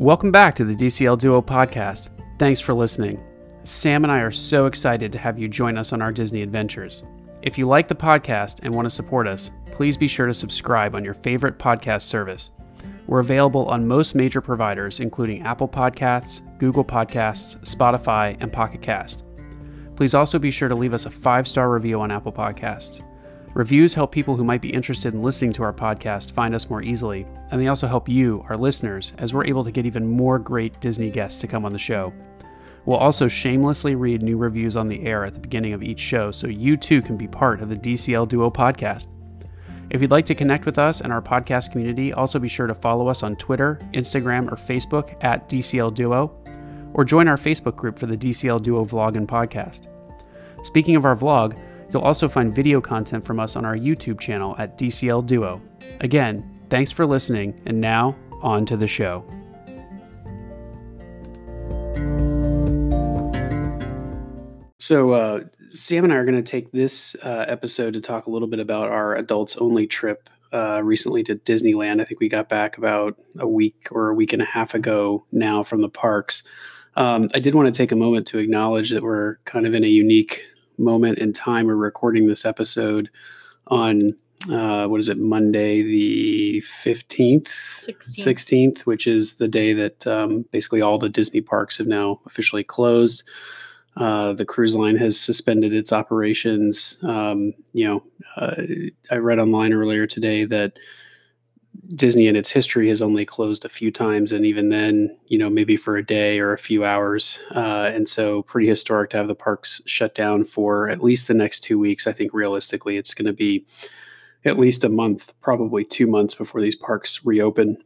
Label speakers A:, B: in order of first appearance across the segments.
A: Welcome back to the DCL Duo podcast. Thanks for listening. Sam and I are so excited to have you join us on our Disney adventures. If you like the podcast and want to support us, please be sure to subscribe on your favorite podcast service. We're available on most major providers, including Apple Podcasts, Google Podcasts, Spotify, and Pocket Cast. Please also be sure to leave us a five star review on Apple Podcasts. Reviews help people who might be interested in listening to our podcast find us more easily, and they also help you, our listeners, as we're able to get even more great Disney guests to come on the show. We'll also shamelessly read new reviews on the air at the beginning of each show so you too can be part of the DCL Duo podcast. If you'd like to connect with us and our podcast community, also be sure to follow us on Twitter, Instagram, or Facebook at DCL Duo, or join our Facebook group for the DCL Duo vlog and podcast. Speaking of our vlog, You'll also find video content from us on our YouTube channel at DCL Duo. Again, thanks for listening, and now on to the show. So, uh, Sam and I are going to take this uh, episode to talk a little bit about our adults only trip uh, recently to Disneyland. I think we got back about a week or a week and a half ago now from the parks. Um, I did want to take a moment to acknowledge that we're kind of in a unique moment in time. We're recording this episode on uh, what is it, Monday the 15th? 16th. 16th, which is the day that um, basically all the Disney parks have now officially closed. Uh, the cruise line has suspended its operations. Um, you know, uh, I read online earlier today that Disney in its history has only closed a few times, and even then, you know, maybe for a day or a few hours. Uh, and so, pretty historic to have the parks shut down for at least the next two weeks. I think realistically, it's going to be at least a month, probably two months before these parks reopen.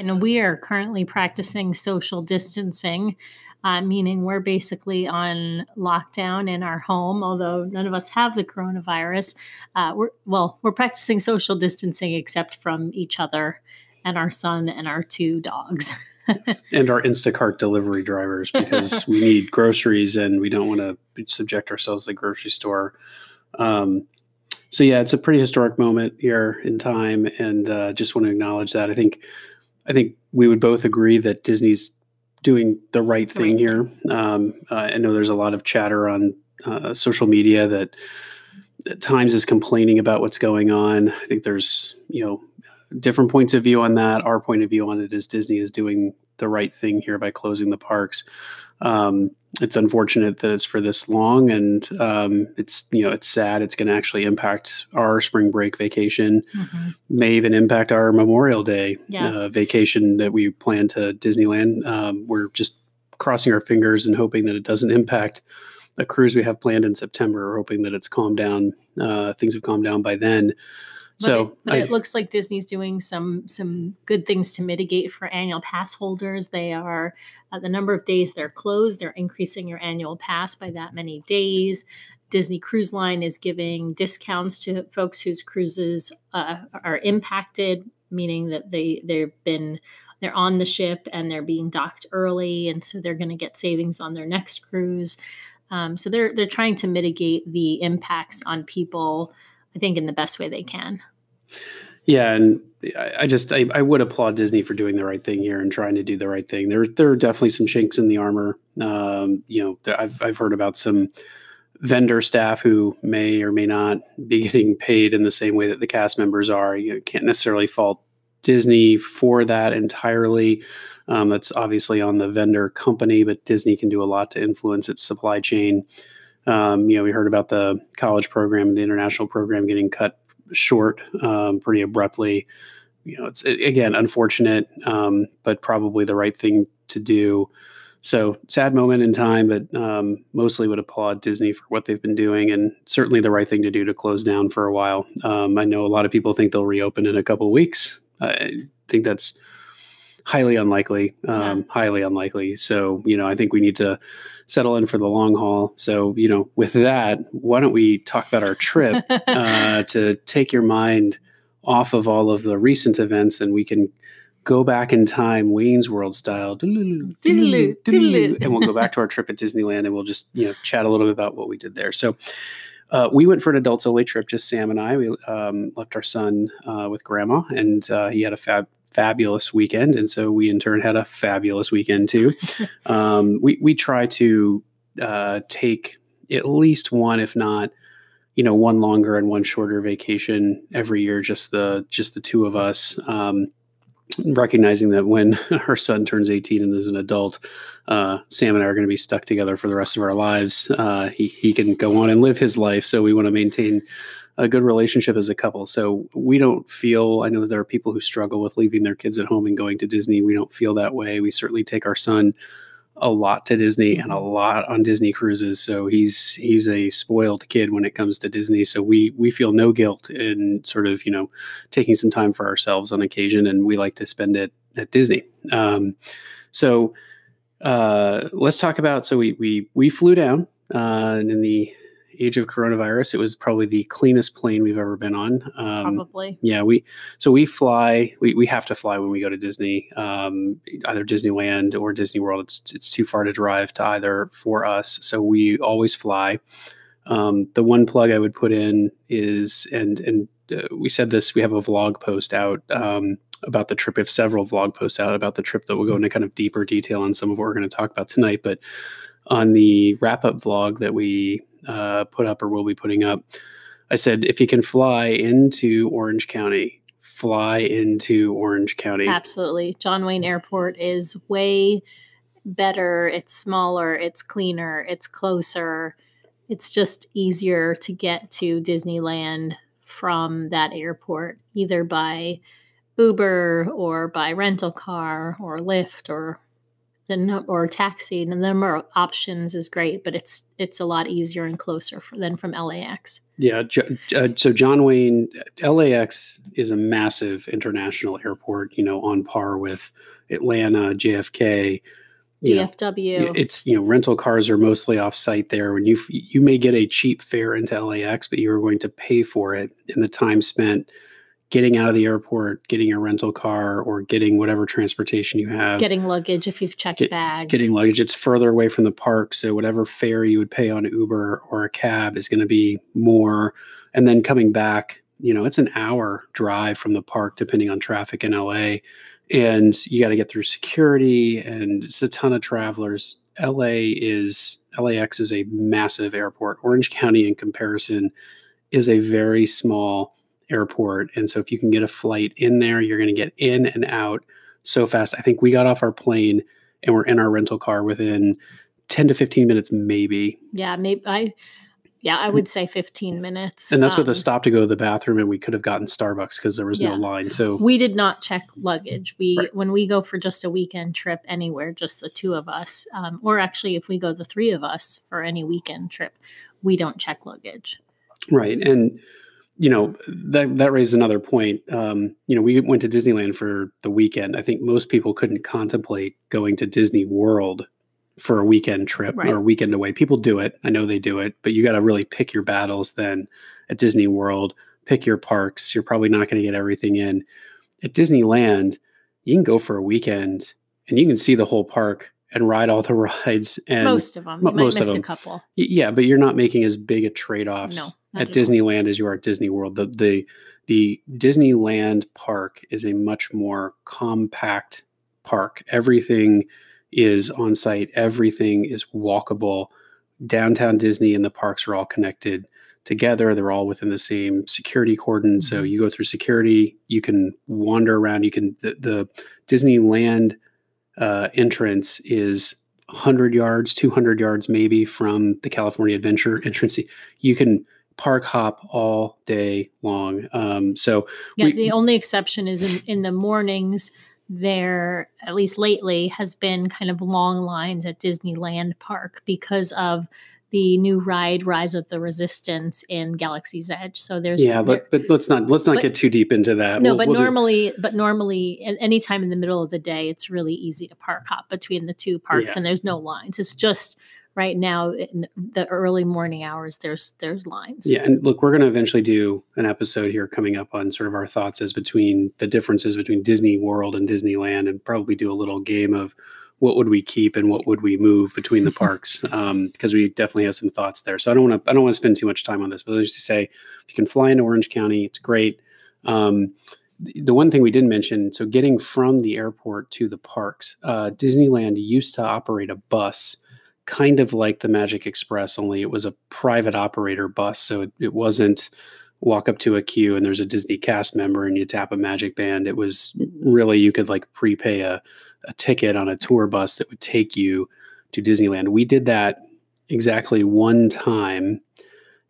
B: And we are currently practicing social distancing uh, meaning we're basically on lockdown in our home. Although none of us have the coronavirus, uh, we're well, we're practicing social distancing except from each other and our son and our two dogs.
A: and our Instacart delivery drivers because we need groceries and we don't want to subject ourselves to the grocery store. Um, so yeah, it's a pretty historic moment here in time, and uh, just want to acknowledge that. I think, I think we would both agree that Disney's doing the right thing here. Um, uh, I know there's a lot of chatter on uh, social media that at times is complaining about what's going on. I think there's you know different points of view on that. Our point of view on it is Disney is doing the right thing here by closing the parks. Um, it's unfortunate that it's for this long, and um, it's you know it's sad. It's going to actually impact our spring break vacation. Mm-hmm. May even impact our Memorial Day yeah. uh, vacation that we plan to Disneyland. Um, we're just crossing our fingers and hoping that it doesn't impact a cruise we have planned in September. We're hoping that it's calmed down. Uh, things have calmed down by then.
B: But so it, but I, it looks like Disney's doing some some good things to mitigate for annual pass holders. They are uh, the number of days they're closed. They're increasing your annual pass by that many days. Disney Cruise Line is giving discounts to folks whose cruises uh, are impacted, meaning that they they've been they're on the ship and they're being docked early, and so they're going to get savings on their next cruise. Um, so they're they're trying to mitigate the impacts on people I think, in the best way they can.
A: Yeah, and I just I, I, would applaud Disney for doing the right thing here and trying to do the right thing. There there are definitely some chinks in the armor. Um, you know, I've I've heard about some vendor staff who may or may not be getting paid in the same way that the cast members are. You can't necessarily fault Disney for that entirely. Um, that's obviously on the vendor company, but Disney can do a lot to influence its supply chain. Um, you know, we heard about the college program and the international program getting cut short um, pretty abruptly. You know, it's again unfortunate, um, but probably the right thing to do. So sad moment in time, but um, mostly would applaud Disney for what they've been doing, and certainly the right thing to do to close down for a while. Um, I know a lot of people think they'll reopen in a couple weeks. I think that's highly unlikely. Um, yeah. Highly unlikely. So you know, I think we need to settle in for the long haul. So, you know, with that, why don't we talk about our trip uh, to take your mind off of all of the recent events and we can go back in time, Wayne's World style, and we'll go back to our trip at Disneyland and we'll just, you know, chat a little bit about what we did there. So, uh, we went for an adults only trip, just Sam and I. We um, left our son uh, with grandma, and uh, he had a fab- fabulous weekend, and so we in turn had a fabulous weekend too. um, we we try to uh, take at least one, if not, you know, one longer and one shorter vacation every year. Just the just the two of us. Um, recognizing that when our son turns 18 and is an adult, uh, Sam and I are going to be stuck together for the rest of our lives. Uh, he he can go on and live his life, so we want to maintain a good relationship as a couple. So we don't feel. I know there are people who struggle with leaving their kids at home and going to Disney. We don't feel that way. We certainly take our son a lot to Disney and a mm-hmm. lot on Disney cruises. So he's he's a spoiled kid when it comes to Disney. So we we feel no guilt in sort of you know taking some time for ourselves on occasion, and we like to spend it at Disney. Um, so uh, let's talk about. So we we we flew down uh, and in the age of coronavirus, it was probably the cleanest plane we've ever been on.
B: Um, probably.
A: Yeah, we so we fly. We, we have to fly when we go to Disney, um, either Disneyland or Disney World. It's it's too far to drive to either for us, so we always fly. Um, the one plug I would put in is, and and uh, we said this. We have a vlog post out um, about the trip. We have several vlog posts out about the trip that will go into kind of deeper detail on some of what we're going to talk about tonight. But on the wrap up vlog that we uh, put up or will be putting up. I said, if you can fly into Orange County, fly into Orange County.
B: Absolutely. John Wayne Airport is way better. It's smaller, it's cleaner, it's closer. It's just easier to get to Disneyland from that airport, either by Uber or by rental car or Lyft or the or taxi and the number of options is great but it's it's a lot easier and closer for, than from lax
A: yeah uh, so john wayne lax is a massive international airport you know on par with atlanta jfk
B: dfw
A: know, it's you know rental cars are mostly off site there. When you you may get a cheap fare into lax but you're going to pay for it in the time spent getting out of the airport, getting your rental car, or getting whatever transportation you have.
B: Getting luggage if you've checked Get, bags.
A: Getting luggage. It's further away from the park. So whatever fare you would pay on Uber or a cab is going to be more. And then coming back, you know, it's an hour drive from the park, depending on traffic in LA. And you got to get through security, and it's a ton of travelers. LA is LAX is a massive airport. Orange County, in comparison, is a very small airport. And so if you can get a flight in there, you're going to get in and out so fast. I think we got off our plane and we're in our rental car within 10 to 15 minutes, maybe.
B: Yeah, maybe I. Yeah, I would say 15 minutes.
A: And that's um, with a um, stop to go to the bathroom, and we could have gotten Starbucks because there was yeah. no line. So
B: we did not check luggage. We right. when we go for just a weekend trip anywhere, just the two of us, um, or actually if we go the three of us for any weekend trip, we don't check luggage.
A: Right, and you know that that raises another point. Um, you know, we went to Disneyland for the weekend. I think most people couldn't contemplate going to Disney World for a weekend trip right. or a weekend away. People do it. I know they do it, but you got to really pick your battles then at Disney World. Pick your parks. You're probably not going to get everything in. At Disneyland, you can go for a weekend and you can see the whole park and ride all the rides and
B: most of them. You most of them. a couple.
A: Yeah, but you're not making as big a trade-offs no at Disneyland as you are at Disney World. The the the Disneyland park is a much more compact park. Everything is on site. Everything is walkable. Downtown Disney and the parks are all connected together. They're all within the same security cordon. Mm-hmm. So you go through security, you can wander around. You can the, the Disneyland uh, entrance is 100 yards, 200 yards maybe from the California Adventure entrance. You can park hop all day long. Um, so
B: yeah, we, the only exception is in, in the mornings. There, at least lately, has been kind of long lines at Disneyland Park because of the new ride rise of the resistance in galaxy's edge so there's
A: yeah there, but, but let's not let's not but, get too deep into that
B: no we'll, but we'll normally do... but normally anytime in the middle of the day it's really easy to park hop between the two parks yeah. and there's no lines it's just right now in the early morning hours there's there's lines
A: yeah and look we're going to eventually do an episode here coming up on sort of our thoughts as between the differences between disney world and disneyland and probably do a little game of what would we keep and what would we move between the parks because um, we definitely have some thoughts there so i don't want to i don't want to spend too much time on this but let's just say if you can fly into orange county it's great um, the one thing we didn't mention. So getting from the airport to the parks, uh, Disneyland used to operate a bus, kind of like the Magic Express, only it was a private operator bus. So it, it wasn't walk up to a queue and there's a Disney cast member and you tap a magic band. It was really you could like prepay a, a ticket on a tour bus that would take you to Disneyland. We did that exactly one time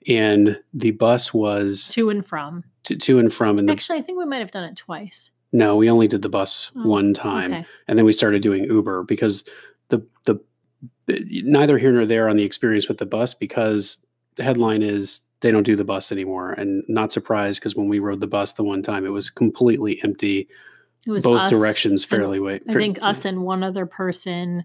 A: and the bus was
B: to and from
A: to, to and from and the,
B: actually i think we might have done it twice
A: no we only did the bus oh, one time okay. and then we started doing uber because the the neither here nor there on the experience with the bus because the headline is they don't do the bus anymore and not surprised because when we rode the bus the one time it was completely empty it was both directions fairly way
B: i think us and one other person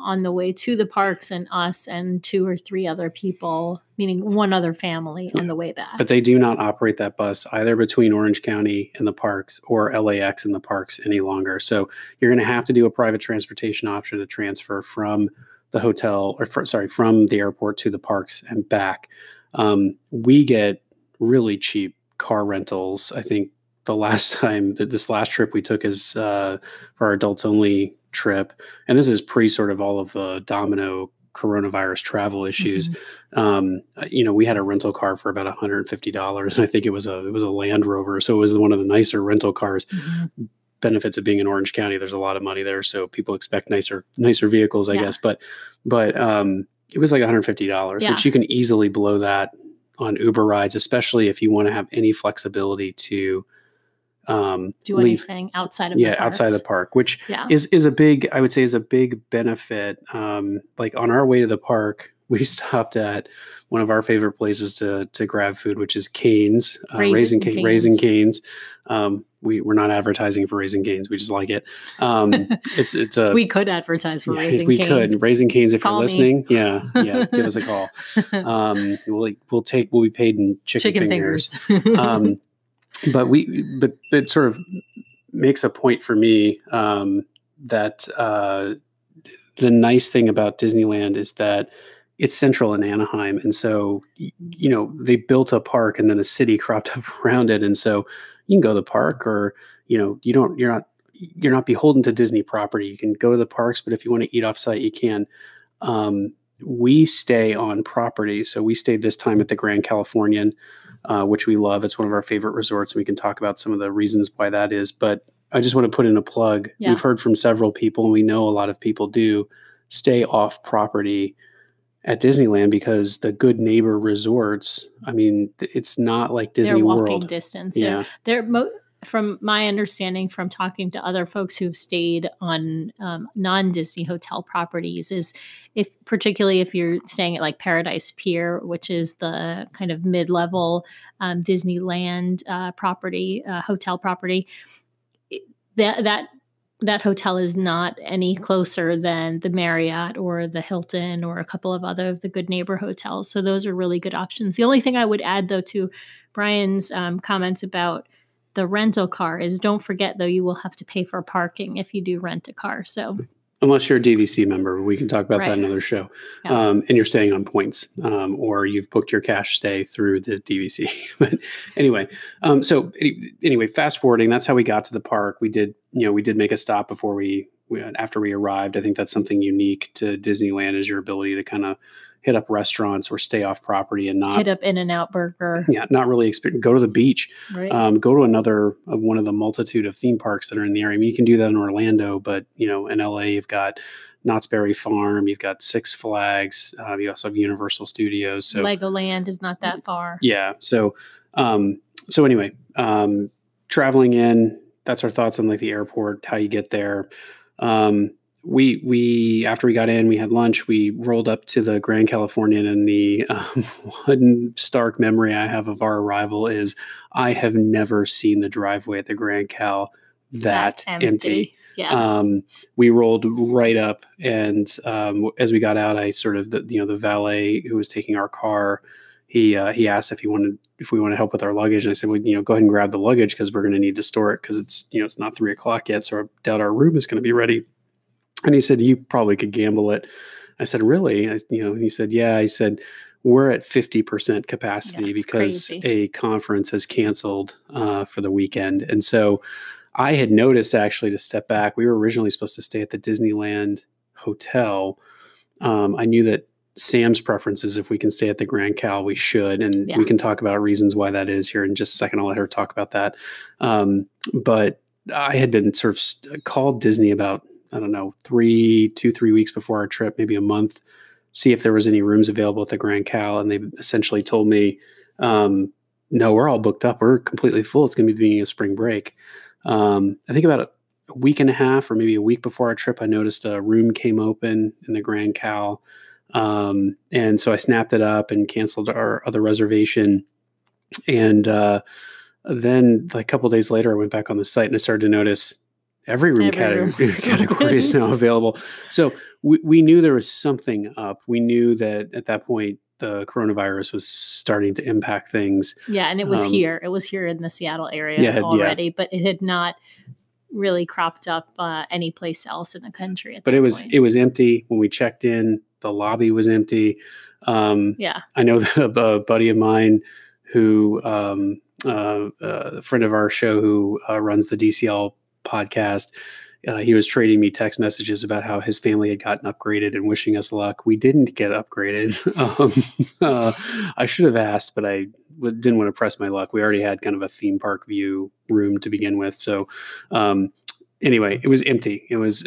B: on the way to the parks and us and two or three other people, meaning one other family yeah. on the way back.
A: But they do not operate that bus either between Orange County and the parks or LAX and the parks any longer. So you're going to have to do a private transportation option to transfer from the hotel or for, sorry, from the airport to the parks and back. Um, we get really cheap car rentals. I think the last time that this last trip we took is uh, for our adults only trip, and this is pre sort of all of the domino coronavirus travel issues. Mm-hmm. Um, uh, you know, we had a rental car for about $150. And I think it was a it was a Land Rover, so it was one of the nicer rental cars. Mm-hmm. Benefits of being in Orange County, there's a lot of money there, so people expect nicer nicer vehicles, I yeah. guess. But but um, it was like $150, yeah. which you can easily blow that on Uber rides, especially if you want to have any flexibility to
B: um, do leave, anything outside of
A: yeah outside of the park, which yeah. is is a big I would say is a big benefit. Um, like on our way to the park, we stopped at one of our favorite places to to grab food, which is Canes, uh, Raising, Canes. Raising Canes. Um, we we're not advertising for Raising Canes. We just like it. Um, it's it's a
B: we could advertise for
A: yeah,
B: Raising
A: we
B: Canes.
A: could Raising Canes if call you're listening. Me. Yeah, yeah, give us a call. Um, we'll we'll take we'll be paid in chicken, chicken fingers. fingers. um, but we but it sort of makes a point for me um, that uh, the nice thing about Disneyland is that it's central in Anaheim, and so you know they built a park and then a city cropped up around it, and so you can go to the park, or you know you don't you're not you're not beholden to Disney property. You can go to the parks, but if you want to eat off site, you can. Um, we stay on property, so we stayed this time at the Grand Californian uh, which we love. It's one of our favorite resorts. And we can talk about some of the reasons why that is. But I just want to put in a plug. Yeah. We've heard from several people, and we know a lot of people do stay off property at Disneyland because the good neighbor resorts. I mean, it's not like Disney
B: they're
A: walking
B: World distance. Yeah, they're, mo- from my understanding from talking to other folks who've stayed on um, non-disney hotel properties is if particularly if you're staying at like paradise pier which is the kind of mid-level um, disneyland uh, property uh, hotel property that that that hotel is not any closer than the Marriott or the Hilton or a couple of other of the good neighbor hotels. So those are really good options. The only thing I would add though to Brian's um, comments about the rental car is don't forget though you will have to pay for parking if you do rent a car so
A: unless you're a dvc member we can talk about right. that another show yeah. um, and you're staying on points um, or you've booked your cash stay through the dvc but anyway um, so anyway fast forwarding that's how we got to the park we did you know we did make a stop before we, we after we arrived i think that's something unique to disneyland is your ability to kind of hit up restaurants or stay off property and not
B: hit up in and out burger
A: yeah not really experience go to the beach right. um, go to another of one of the multitude of theme parks that are in the area i mean you can do that in orlando but you know in la you've got Knott's Berry Farm. You've got Six Flags. Uh, you also have Universal Studios. So
B: Legoland is not that far.
A: Yeah. So, um, so anyway, um, traveling in. That's our thoughts on like the airport, how you get there. Um, we we after we got in, we had lunch. We rolled up to the Grand Californian, and the um, one stark memory I have of our arrival is I have never seen the driveway at the Grand Cal that, that empty. empty.
B: Yeah.
A: Um, we rolled right up, and um, as we got out, I sort of the you know the valet who was taking our car, he uh, he asked if he wanted if we want to help with our luggage, and I said, well, you know, go ahead and grab the luggage because we're going to need to store it because it's you know it's not three o'clock yet, so I doubt our room is going to be ready and he said, You probably could gamble it. I said, Really? I, you know, he said, Yeah. I said, we're at 50% capacity
B: Yeah,
A: because
B: crazy.
A: a conference has canceled uh, for the weekend. And so I had noticed actually to step back, we were originally supposed to stay at the Disneyland Hotel. Um, I knew that Sam's preference is if we can stay at the Grand Cal, we should. And
B: Yeah.
A: we can talk about reasons why that is here in just a second. I'll let her talk about that. Um, but I had been sort of called Disney about, I don't know, three, two, three weeks before our trip, maybe a month, see if there was any rooms available at the Grand Cal. And they essentially told me, um, no, we're all booked up. We're completely full. It's going to be the beginning of spring break. Um, I think about a, week and a half or maybe a week before our trip, I noticed a room came open in the Grand Cal. Um, and so I snapped it up and canceled our other reservation. And uh, then a couple days later, I went back on the site and I started to notice every room,
B: Every
A: category,
B: is
A: category is now available. So we, we knew there was something up. We knew that at that point, the coronavirus was starting to impact things.
B: Yeah, and it was
A: Um,
B: here. It was here in the Seattle area
A: Yeah, yeah.
B: already, but it had not really cropped up uh, anyplace else in the country. At
A: But it was
B: point.
A: it was empty when we checked in. The lobby was empty. Um,
B: yeah,
A: I know that a, a buddy of mine who, um, uh, uh, a friend of our show who uh, runs the DCL podcast, uh, he was trading me text messages about how his family had gotten upgraded and wishing us luck. We didn't get upgraded. um, uh, I should have asked, but I w- didn't want to press my luck. We already had kind of a theme park view room to begin with. So, um, anyway, it was empty. It was,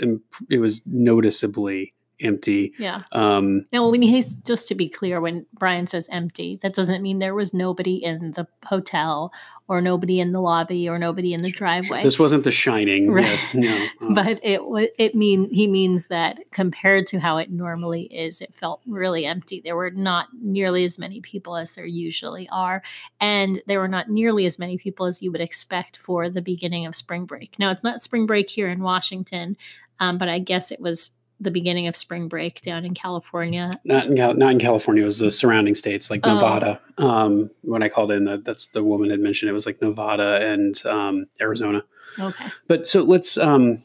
A: it was noticeably empty.
B: yeah.
A: Um,
B: Now, when he's just to be clear, when Brian says empty, that doesn't mean there was nobody in the hotel or nobody in the lobby or nobody in the driveway.
A: This wasn't The Shining.
B: Right.
A: Yes, no. Uh,
B: but it it mean he means that compared to how it normally is, it felt really empty. There were not nearly as many people as there usually are, and there were not nearly as many people as you would expect for the beginning of spring break. Now it's not spring break here in Washington, um, but I guess it was the beginning of spring break down in California.
A: not in Cal- not in California. It was the surrounding states like
B: Oh.
A: Nevada. Um, when I called in, that that's the woman had mentioned it was like Nevada and um, Arizona.
B: Okay.
A: But so let's um,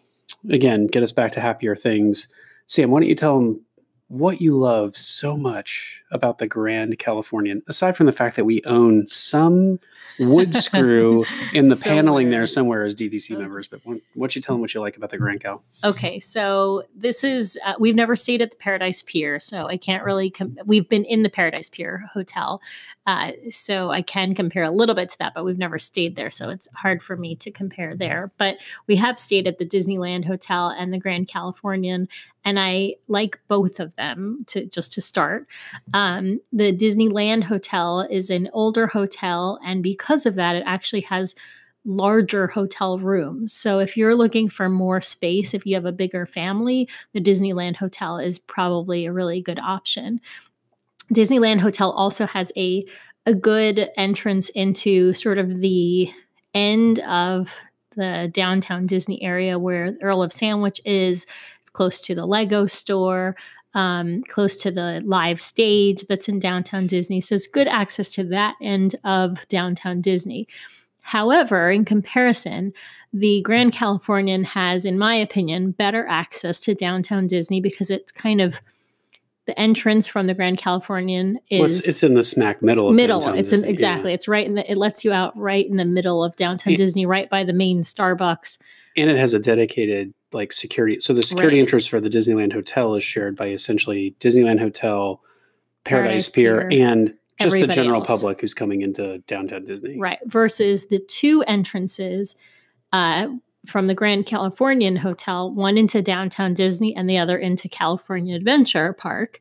A: again get us back to happier things. Sam, why don't you tell them what you love so much about the Grand Californian, aside from the fact that we own some wood screw in the paneling there
B: Somewhere.
A: somewhere as DVC
B: Okay.
A: members. But what you tell them what you like about the Grand Cal?
B: Okay, so this is uh, we've never stayed at the Paradise Pier, so I can't really. Com- we've been in the Paradise Pier hotel, uh, so I can compare a little bit to that, but we've never stayed there, so it's hard for me to compare there. But we have stayed at the Disneyland Hotel and the Grand Californian, and I like both of them. To just to start, um, the Disneyland Hotel is an older hotel, and because of that, it actually has larger hotel rooms. So if you're looking for more space, if you have a bigger family, the Disneyland Hotel is probably a really good option. Disneyland Hotel also has a a good entrance into sort of the end of the downtown Disney area where Earl of Sandwich is. Close to the Lego store, um, close to the live stage that's in downtown Disney. So it's good access to that end of downtown Disney. However, in comparison, the Grand Californian has, in my opinion, better access to downtown Disney because it's kind of the entrance from the Grand Californian is
A: Well, it's, it's in the smack middle of
B: middle.
A: downtown
B: It's
A: Disney, yeah.
B: exactly. It's right in the. It lets you out right in the middle of downtown. Disney, right by the main Starbucks.
A: and it has a dedicated like security. So the security
B: Right.
A: entrance for the Disneyland Hotel is shared by essentially Disneyland Hotel, Paradise,
B: Paradise
A: Pier,
B: Pier,
A: and just the general
B: else.
A: public who's coming into downtown Disney.
B: Right. Versus the two entrances uh, from the Grand Californian Hotel, one into downtown Disney and the other into California Adventure Park,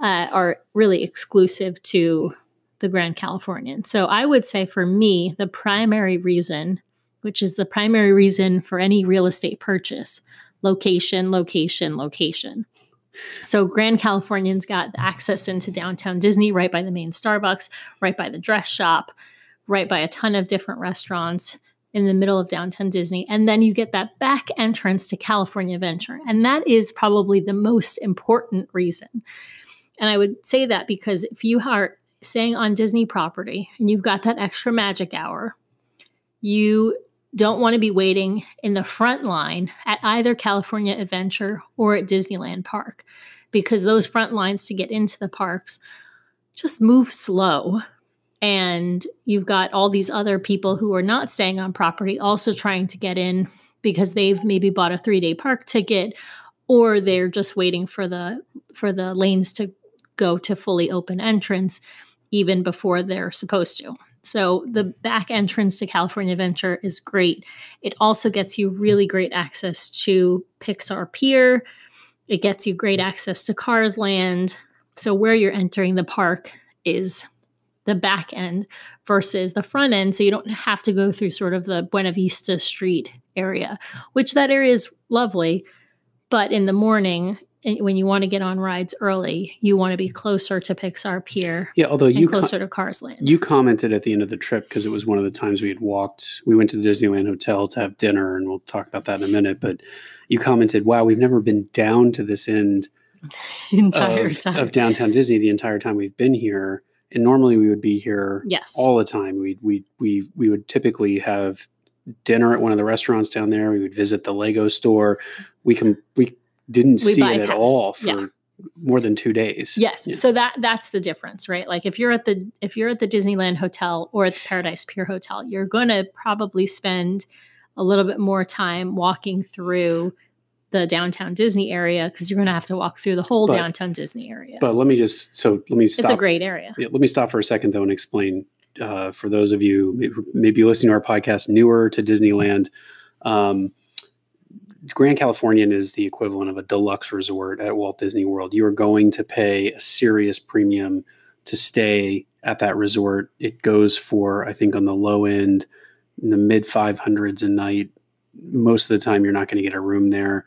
B: uh, are really exclusive to the Grand Californian. So I would say for me, the primary reason, which is the primary reason for any real estate purchase, location, location, location. So Grand Californian's got access into downtown Disney right by the main Starbucks, right by the dress shop, right by a ton of different restaurants in the middle of downtown Disney. And then you get that back entrance to California Venture. And that is probably the most important reason. And I would say that because if you are staying on Disney property and you've got that extra magic hour, you don't want to be waiting in the front line at either California Adventure or at Disneyland Park because those front lines to get into the parks just move slow. And you've got all these other people who are not staying on property also trying to get in because they've maybe bought a three day park ticket or they're just waiting for the for the lanes to go to fully open entrance even before they're supposed to. So the back entrance to California Adventure is great. It also gets you really great access to Pixar Pier. It gets you great access to Cars Land. So where you're entering the park is the back end versus the front end. So you don't have to go through sort of the Buena Vista Street area, which that area is lovely. But in the morning, Eh, when you want to get on rides early, you want to be closer to Pixar Pier.
A: Yeah, although you
B: closer com- to Cars Land.
A: You commented at the end of the trip because it was one of the times we had walked. We went to the Disneyland Hotel to have dinner, and we'll talk about that in a minute. But you commented, "Wow, we've never been down to this end
B: entire
A: of,
B: time
A: of downtown Disney the entire time we've been here." And normally we would be here
B: yes.
A: all the time. We we we we would typically have dinner at one of the restaurants down there. We would visit the Lego store. We can we didn't we see bypassed. it at all for yeah. more than two days.
B: Yes. Yeah. So that that's the difference, right? Like if you're at the if you're at the Disneyland Hotel or at the Paradise Pier Hotel, you're gonna probably spend a little bit more time walking through the downtown Disney area because you're going to have to walk through the whole but, downtown Disney area.
A: But let me just so let me stop.
B: It's a great area.
A: Yeah, let me stop for a second though and explain uh, for those of you maybe listening to our podcast newer to Disneyland. Um, Grand Californian is the equivalent of a deluxe resort at Walt Disney World. You are going to pay a serious premium to stay at that resort. It goes for, I think, on the low end, in the mid 500s a night. Most of the time, you're not going to get a room there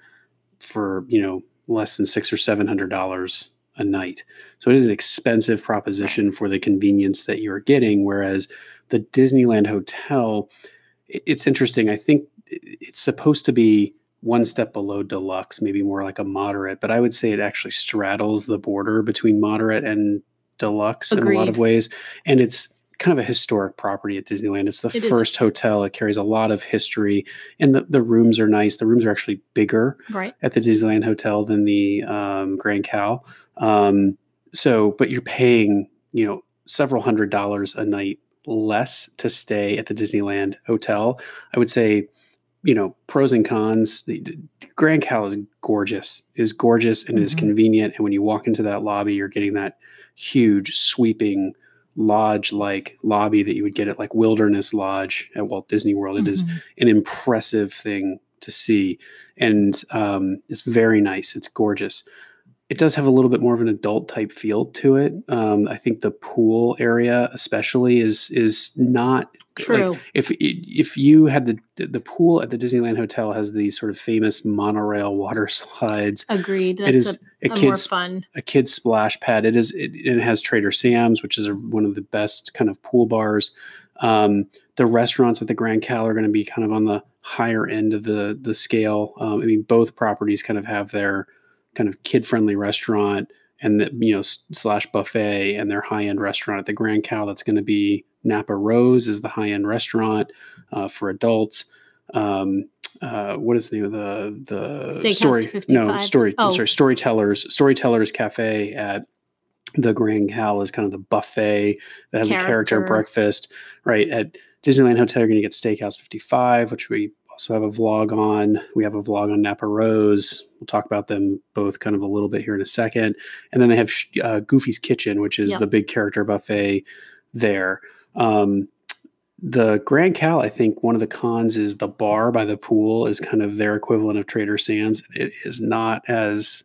A: for, you know, less than six or seven hundred dollars a night. So it is an expensive proposition for the convenience that you're getting. Whereas the Disneyland Hotel, it's interesting. I think it's supposed to be one step below deluxe, maybe more like a moderate, but I would say it actually straddles the border between moderate and deluxe Agreed. in a lot of ways. And it's kind of a historic property at Disneyland. It's the it first is. hotel. It carries a lot of history, and the, the rooms are nice. The rooms are actually bigger
B: right.
A: at the Disneyland Hotel than the um, Grand Cal. Um, so, but you're paying, you know, several hundred dollars a night less to stay at the Disneyland Hotel. I would say you know pros and cons the, the grand cal is gorgeous it is gorgeous and mm-hmm. it is convenient and when you walk into that lobby you're getting that huge sweeping lodge like lobby that you would get at like wilderness lodge at walt disney world mm-hmm. It is mm-hmm. an impressive thing to see and um, it's very nice it's gorgeous it does have a little bit more of an adult type feel to it. Um, I think the pool area, especially, is is not
B: true.
A: Like if if you had the the pool at the Disneyland Hotel has these sort of famous monorail water slides.
B: Agreed. That's it is a, a, a more fun
A: a kid's splash pad. It is it, it has Trader Sam's, which is a, one of the best kind of pool bars. Um, the restaurants at the Grand Cal are going to be kind of on the higher end of the the scale. Um, I mean, both properties kind of have their kind of kid friendly restaurant and the you know slash buffet and their high end restaurant at the Grand Cal. That's going to be Napa Rose is the high end restaurant uh, for adults. Um, uh, what is the name of the the
B: Steakhouse
A: story?
B: 55?
A: No story. Oh. I'm sorry, Storytellers Storytellers Cafe at the Grand Cal is kind of the buffet that has character. a character breakfast. Right at Disneyland Hotel, you're going to get Steakhouse 55, which we also have a vlog on. We have a vlog on Napa Rose. We'll talk about them both kind of a little bit here in a second. And then they have uh, Goofy's Kitchen, which is yep. the big character buffet there. Um, the Grand Cal, I think one of the cons is the bar by the pool is kind of their equivalent of Trader Sam's. It is not as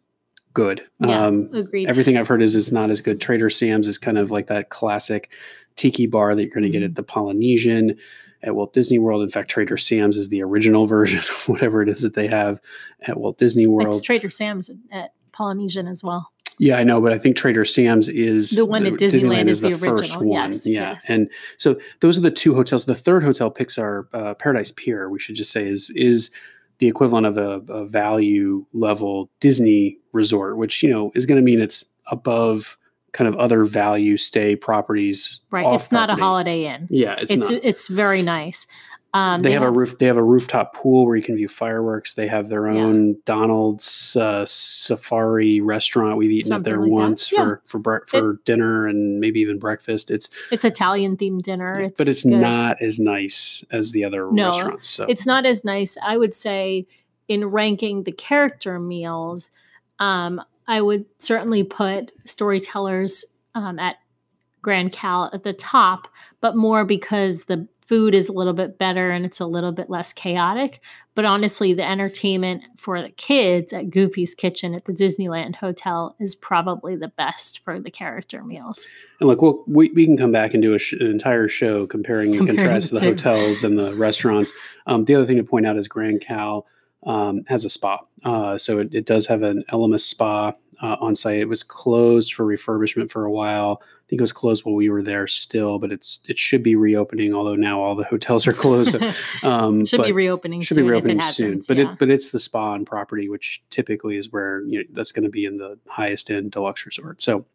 A: good.
B: Yeah, um, agreed.
A: Everything I've heard is it's not as good. Trader Sam's is kind of like that classic tiki bar that you're going to get mm-hmm. at the Polynesian at Walt Disney World. In fact, Trader Sam's is the original version of whatever it is that they have at Walt Disney World.
B: It's Trader Sam's at Polynesian as well.
A: Yeah, I know, but I think Trader Sam's is
B: the one at Disneyland, Disneyland is, is, the, the first one. Yes,
A: yeah,
B: yes.
A: and so those are the two hotels. The third hotel, Pixar uh, Paradise Pier, we should just say is is the equivalent of a, a value level Disney resort, which you know is going to mean it's above kind of other value stay properties.
B: Right. It's not a Holiday Inn.
A: Yeah, it's
B: it's
A: not.
B: it's very nice.
A: Um, they, they have, have, a roof. They have a rooftop pool where you can view fireworks. They have their own yeah. Donald's uh, Safari restaurant. We've eaten Something at there like once yeah. for for bre- for it, dinner and maybe even breakfast. It's
B: it's Italian themed dinner. It's
A: but it's good. not as nice as the other no, restaurants. So.
B: It's not as nice. I would say in ranking the character meals, um, I would certainly put storytellers um, at Grand Cal at the top, but more because the food is a little bit better and it's a little bit less chaotic. But honestly, the entertainment for the kids at Goofy's Kitchen at the Disneyland Hotel is probably the best for the character meals.
A: And look, we'll, we, we can come back and do sh- an entire show comparing, comparing and contrast the hotels and the restaurants. Um, the other thing to point out is Grand Cal um, has a spa. Uh, so it, it, does have an Elemis spa uh, on site. It was closed for refurbishment for a while I think it was closed while we were there still, but it's it should be reopening. Although now all the hotels are closed,
B: um, should be reopening. Should be reopening soon.
A: But yeah. it but it's the spa and property, which typically is where you know that's going to be in the highest end deluxe resort. So,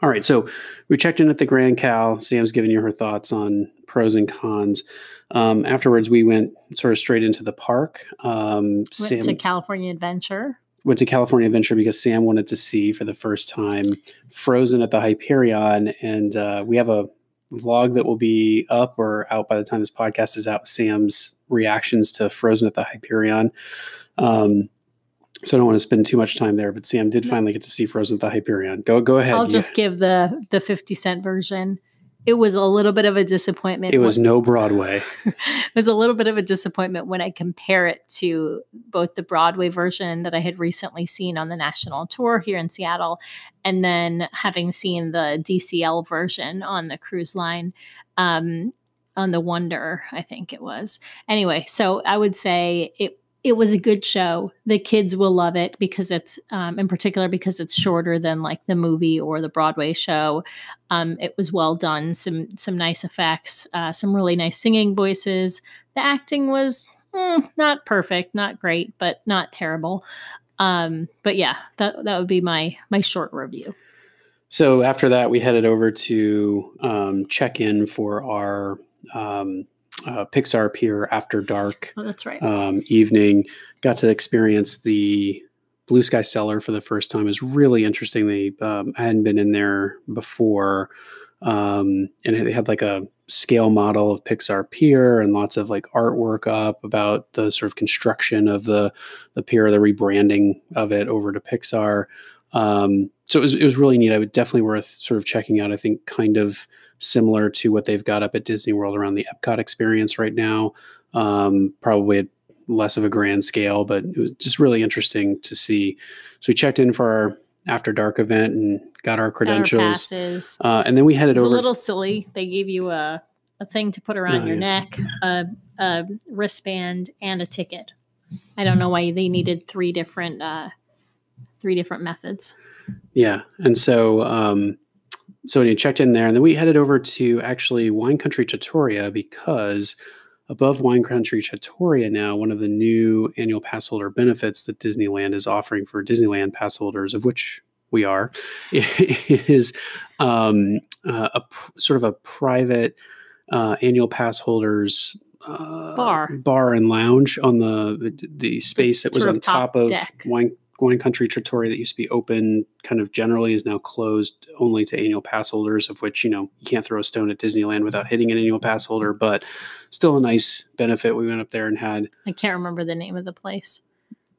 A: all right, so we checked in at the Grand Cal. Sam's giving you her thoughts on pros and cons. Um, afterwards, we went sort of straight into the park. Um,
B: went Sam, to California Adventure
A: went to California Adventure because Sam wanted to see for the first time Frozen at the Hyperion, and uh, we have a vlog that will be up or out by the time this podcast is out. Sam's reactions to Frozen at the Hyperion. Um, so I don't want to spend too much time there, but Sam did finally get to see Frozen at the Hyperion. Go go ahead.
B: I'll just give the the fifty cent version it was a little bit of a disappointment.
A: It was when, no Broadway.
B: it was a little bit of a disappointment when I compare it to both the Broadway version that I had recently seen on the national tour here in Seattle, and then having seen the DCL version on the cruise line. Um, on the Wonder, I think it was. Anyway, so I would say it it was a good show. The kids will love it because it's, um, in particular, because it's shorter than like the movie or the Broadway show. Um, it was well done. Some some nice effects. Uh, some really nice singing voices. The acting was mm, not perfect, not great, but not terrible. Um, but yeah, that that would be my my short review.
A: So after that, we headed over to um, check in for our um, uh, Pixar Pier After Dark.
B: Oh, that's right.
A: Um, evening, got to experience the Blue Sky Cellar for the first time. It was really interesting. They um, I hadn't been in there before, um, and they had like a scale model of Pixar Pier and lots of like artwork up about the sort of construction of the the pier, the rebranding of it over to Pixar. Um, so it was it was really neat. I would definitely worth sort of checking out. I think kind of similar to what they've got up at Disney World around the Epcot experience right now. Um, probably at less of a grand scale, but it was just really interesting to see. So we checked in for our after dark event and got our credentials. Got our uh, and then we headed
B: it was
A: over.
B: a little silly. They gave you a, a thing to put around oh, your yeah. neck, a, a, wristband, and a ticket. I don't know why they needed three different uh, three different methods.
A: Yeah, and so um, so we checked in there, and then we headed over to actually Wine Country Trattoria because above Wine Country Trattoria now, one of the new annual pass holder benefits that Disneyland is offering for Disneyland pass holders, of which we are, is um, uh, a sort of a private uh, annual pass holders uh,
B: bar.
A: bar and lounge on the the space that was on top, top of wine Wine Country Trattoria that used to be open kind of generally is now closed only to annual pass holders, of which, you know, you can't throw a stone at Disneyland without hitting an annual pass holder, but still a nice benefit. We went up there and had.
B: I can't remember the name of the place.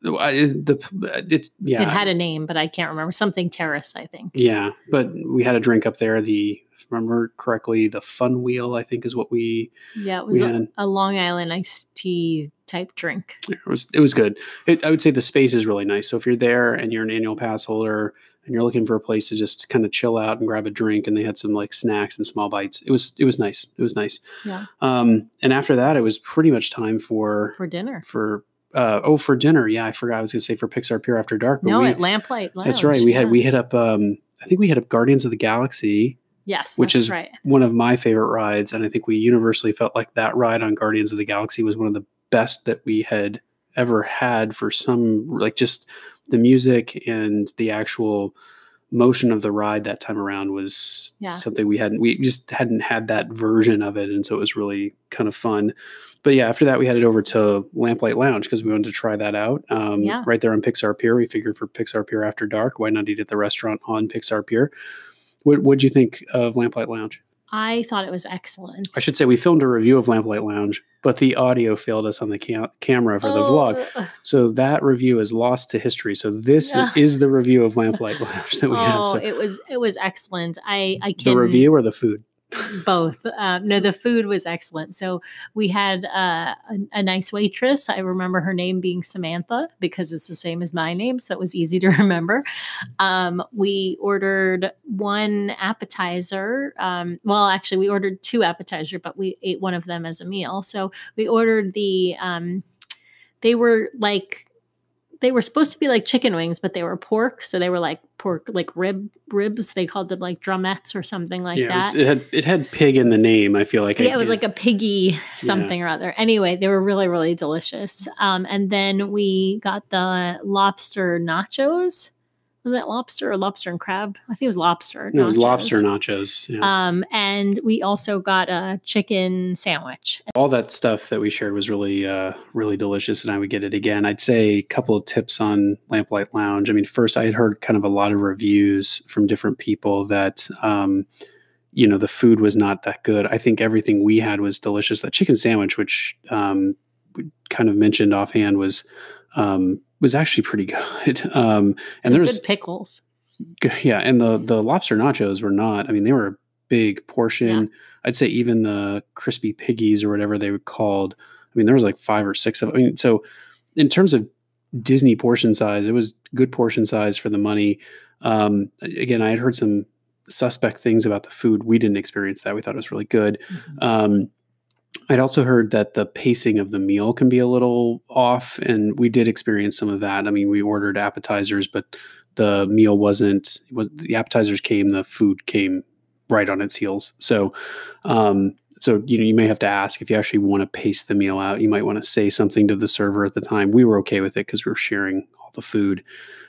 A: The, uh, it, yeah.
B: It had a name, but I can't remember. Something Terrace, I think.
A: Yeah. But we had a drink up there. The, if I remember correctly, the Fun Wheel, I think is what we.
B: Yeah, it was a, a Long Island iced tea type drink.
A: It was it was good. It, I would say the space is really nice. So if you're there and you're an annual pass holder and you're looking for a place to just kind of chill out and grab a drink, and they had some like snacks and small bites. It was it was nice. It was nice.
B: Yeah.
A: Um, and after that, it was pretty much time for
B: for dinner
A: for. Uh, oh, for dinner. Yeah, I forgot. I was going to say for Pixar Pier After Dark.
B: no, we, at Lamplight
A: Lounge. That's right. We yeah. had we hit up. Um, I think we hit up Guardians of the Galaxy.
B: Yes,
A: which is
B: right.
A: one of my favorite rides, and I think we universally felt like that ride on Guardians of the Galaxy was one of the best that we had ever had for some like just the music and the actual motion of the ride that time around was yeah. something we hadn't we just hadn't had that version of it and so it was really kind of fun but yeah, after that we headed over to Lamplight Lounge because we wanted to try that out. Um,
B: Yeah.
A: Right there on Pixar Pier, we figured for Pixar Pier after dark, why not eat at the restaurant on Pixar Pier? What What'd you think of Lamplight Lounge?
B: I thought it was excellent.
A: I should say we filmed a review of Lamplight Lounge, but the audio failed us on the cam- camera for the vlog.
B: Oh,
A: So that review is lost to history. So this
B: Yeah.
A: is the review of Lamplight Lounge that we have.
B: Oh,
A: So
B: it was it was excellent. I I can
A: the review or the food?
B: Both. Uh, no, the food was excellent. So we had uh, a, a nice waitress. I remember her name being Samantha because it's the same as my name, so it was easy to remember. Um, we ordered one appetizer. Um, well, actually, we ordered two appetizer, but we ate one of them as a meal. So we ordered the. Um, they were like they were supposed to be like chicken wings, but they were pork. So they were like pork, like rib ribs. They called them like drumettes or something like
A: yeah, it, was-
B: that.
A: it had it had pig in the name. I feel like
B: yeah, it was like a piggy something or other. Anyway, they were really, really delicious. Um, and then we got the lobster nachos. Was that lobster or lobster and crab? I think it was lobster.
A: No, it was lobster nachos. Yeah.
B: Um, and we also got a chicken sandwich.
A: all that stuff that we shared was really uh really delicious and i would get it again i'd say a couple of tips on lamplight lounge i mean first i had heard kind of a lot of reviews from different people that um you know the food was not that good i think everything we had was delicious that chicken sandwich which um we kind of mentioned offhand was um was actually pretty good um and
B: there
A: was
B: good pickles.
A: yeah and the the lobster nachos were not i mean they were a big portion
B: Yeah.
A: i'd say even the crispy piggies or whatever they were called i mean there was like five or six of them i mean so in terms of disney portion size it was good portion size for the money um again i had heard some suspect things about the food we didn't experience that we thought it was really good
B: Mhm.
A: um, I'd also heard that the pacing of the meal can be a little off, and we did experience some of that. I mean, we ordered appetizers, but the meal wasn't was the appetizers came, the food came right on its heels. So, um, so you know, you may have to ask if you actually want to pace the meal out. You might want to say something to the server at the time. We were okay with it because we were sharing all the food.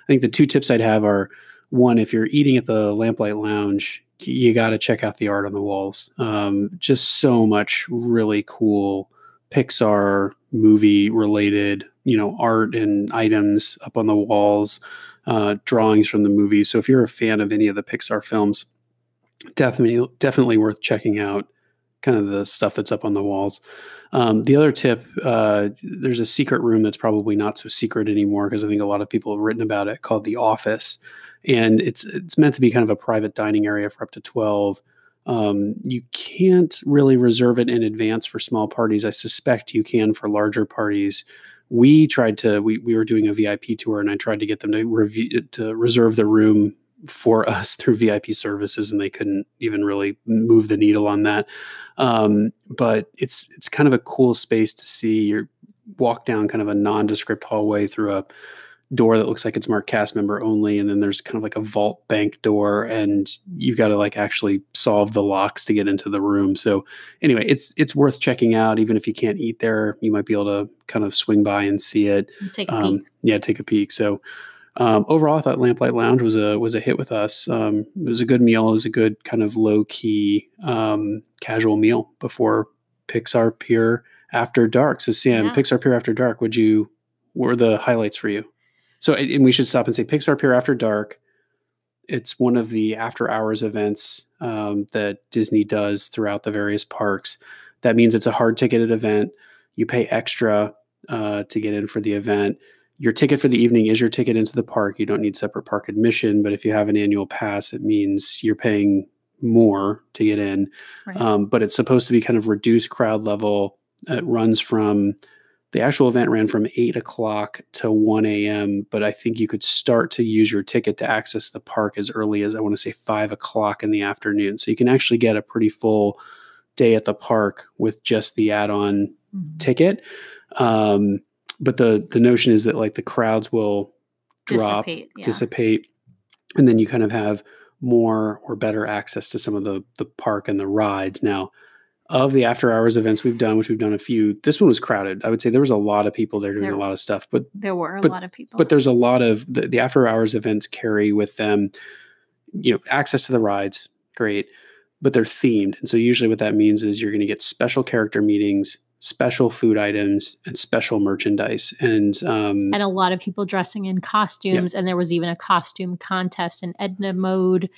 A: I think the two tips I'd have are one, if you're eating at the Lamplight Lounge, you got to check out the art on the walls. Um, just so much really cool Pixar movie related, you know, art and items up on the walls, uh, drawings from the movies. So if you're a fan of any of the Pixar films, definitely definitely worth checking out. Kind of the stuff that's up on the walls. Um, the other tip, uh, there's a secret room that's probably not so secret anymore because I think a lot of people have written about it called the Office, and it's it's meant to be kind of a private dining area for up to twelve. Um, you can't really reserve it in advance for small parties. I suspect you can for larger parties. We tried to we we were doing a VIP tour, and I tried to get them to review to reserve the room for us through VIP services, and they couldn't even really move the needle on that. Um, but it's it's kind of a cool space to see. You walk down kind of a nondescript hallway through a door that looks like it's marked cast member only, and then there's kind of like a vault bank door, and you got to like actually solve the locks to get into the room. So anyway, it's it's worth checking out. Even if you can't eat there, you might be able to kind of swing by and see it.
B: Take a
A: Um,
B: peek.
A: yeah, take a peek. So um, overall, I thought Lamplight Lounge was a was a hit with us. Um, it was a good meal. It was a good kind of low key um, casual meal before Pixar Pier After Dark. So Sam,
B: Yeah.
A: Pixar Pier After Dark. Would you? What were the highlights for you? So and we should stop and say Pixar Pier After Dark. It's one of the after hours events um, that Disney does throughout the various parks. That means it's a hard ticketed event. You pay extra uh, to get in for the event your ticket for the evening is your ticket into the park. You don't need separate park admission, but if you have an annual pass, it means you're paying more to get in.
B: Right.
A: Um, but it's supposed to be kind of reduced crowd level. It runs from the actual event ran from eight o'clock to 1 a.m. But I think you could start to use your ticket to access the park as early as I want to say five o'clock in the afternoon. So you can actually get a pretty full day at the park with just the add on
B: Mhm.
A: ticket. Um, but the the notion is that like the crowds will drop,
B: Dissipate, yeah.
A: dissipate, and then you kind of have more or better access to some of the the park and the rides. Now, of the after hours events we've done, which we've done a few, this one was crowded. I would say there was a lot of people there doing
B: There-
A: a lot of stuff, but
B: There were a
A: but-
B: lot of people.
A: but there's a lot of the, the after hours events carry with them you know access to the rides great but they're themed and so usually what that means is you're going to get special character meetings special food items and special merchandise and um,
B: and a lot of people dressing in costumes and there was even a costume contest in edna mode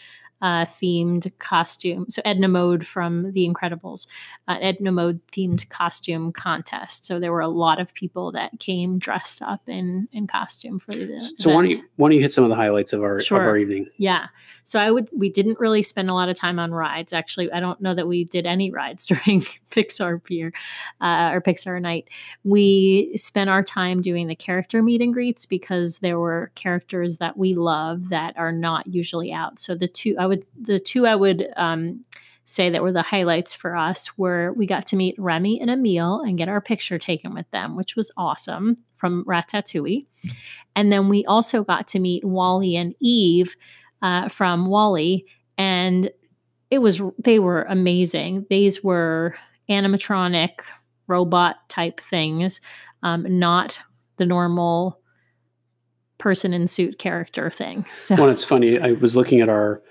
B: uh, themed costume. So Edna Mode from The Incredibles, uh, Edna Mode themed costume contest. So there were a lot of people that came dressed up in in costume for the.
A: So event. why don't you why don't you hit some of the highlights of our sure. of our evening?
B: Yeah. So I would we didn't really spend a lot of time on rides. Actually, I don't know that we did any rides during Pixar Pier uh, or Pixar Night. We spent our time doing the character meet and greets because there were characters that we love that are not usually out. So the two I would the two I would um, say that were the highlights for us were we got to meet Remy and Emile and get our picture taken with them, which was awesome from Ratatouille. And then we also got to meet WALL-E and Eve uh, from WALL-E, and it was they were amazing. These were animatronic robot type things, um, not the normal person in suit character thing. So
A: well, it's funny. I was looking at our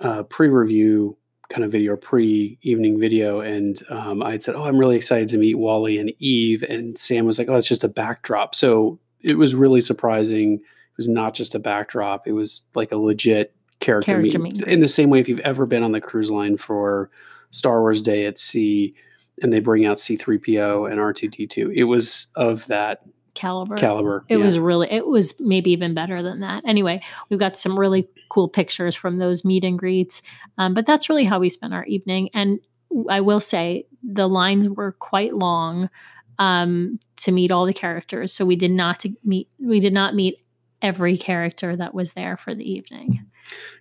A: uh, pre-review kind of video, pre-evening video, and um, I had said, "Oh, I'm really excited to meet WALL-E and Eve," and Sam was like, "Oh, it's just a backdrop." So it was really surprising. It was not just a backdrop; it was like a legit character, character meet. meet. In the same way, if you've ever been on the cruise line for Star Wars Day at Sea, and they bring out C-3PO and R2D2, it was of that
B: caliber.
A: Caliber.
B: It yeah. was really, it was maybe even better than that. Anyway, we've got some really cool pictures from those meet and greets. Um, but that's really how we spent our evening. And I will say the lines were quite long um, to meet all the characters. So we did not meet, we did not meet every character that was there for the evening.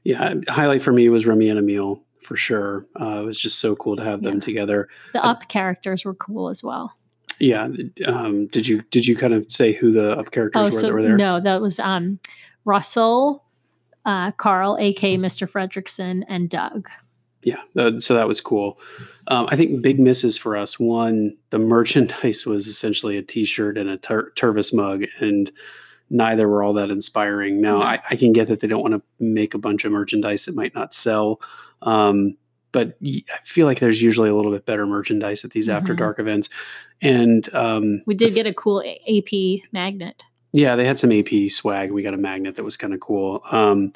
A: Yeah, highlight for me was Remy and Emile for sure. Uh, it was just so cool to have them together.
B: The uh, up characters were cool as well.
A: Yeah. Um, did you did you kind of say who the up characters oh, were so, that were there?
B: No, that was um, Russell, uh, Carl, aka Mr. Fredricksen, and Doug.
A: Yeah, uh, so that was cool. Um, I think big misses for us. One, the merchandise was essentially a T-shirt and a ter- Tervis mug, and neither were all that inspiring. Now, I, I, can get that they don't want to make a bunch of merchandise that might not sell. Um, but I feel like there's usually a little bit better merchandise at these mm-hmm. after dark events. And um,
B: we did get a cool AP magnet.
A: Yeah, they had some AP swag. We got a magnet that was kind of cool. Um,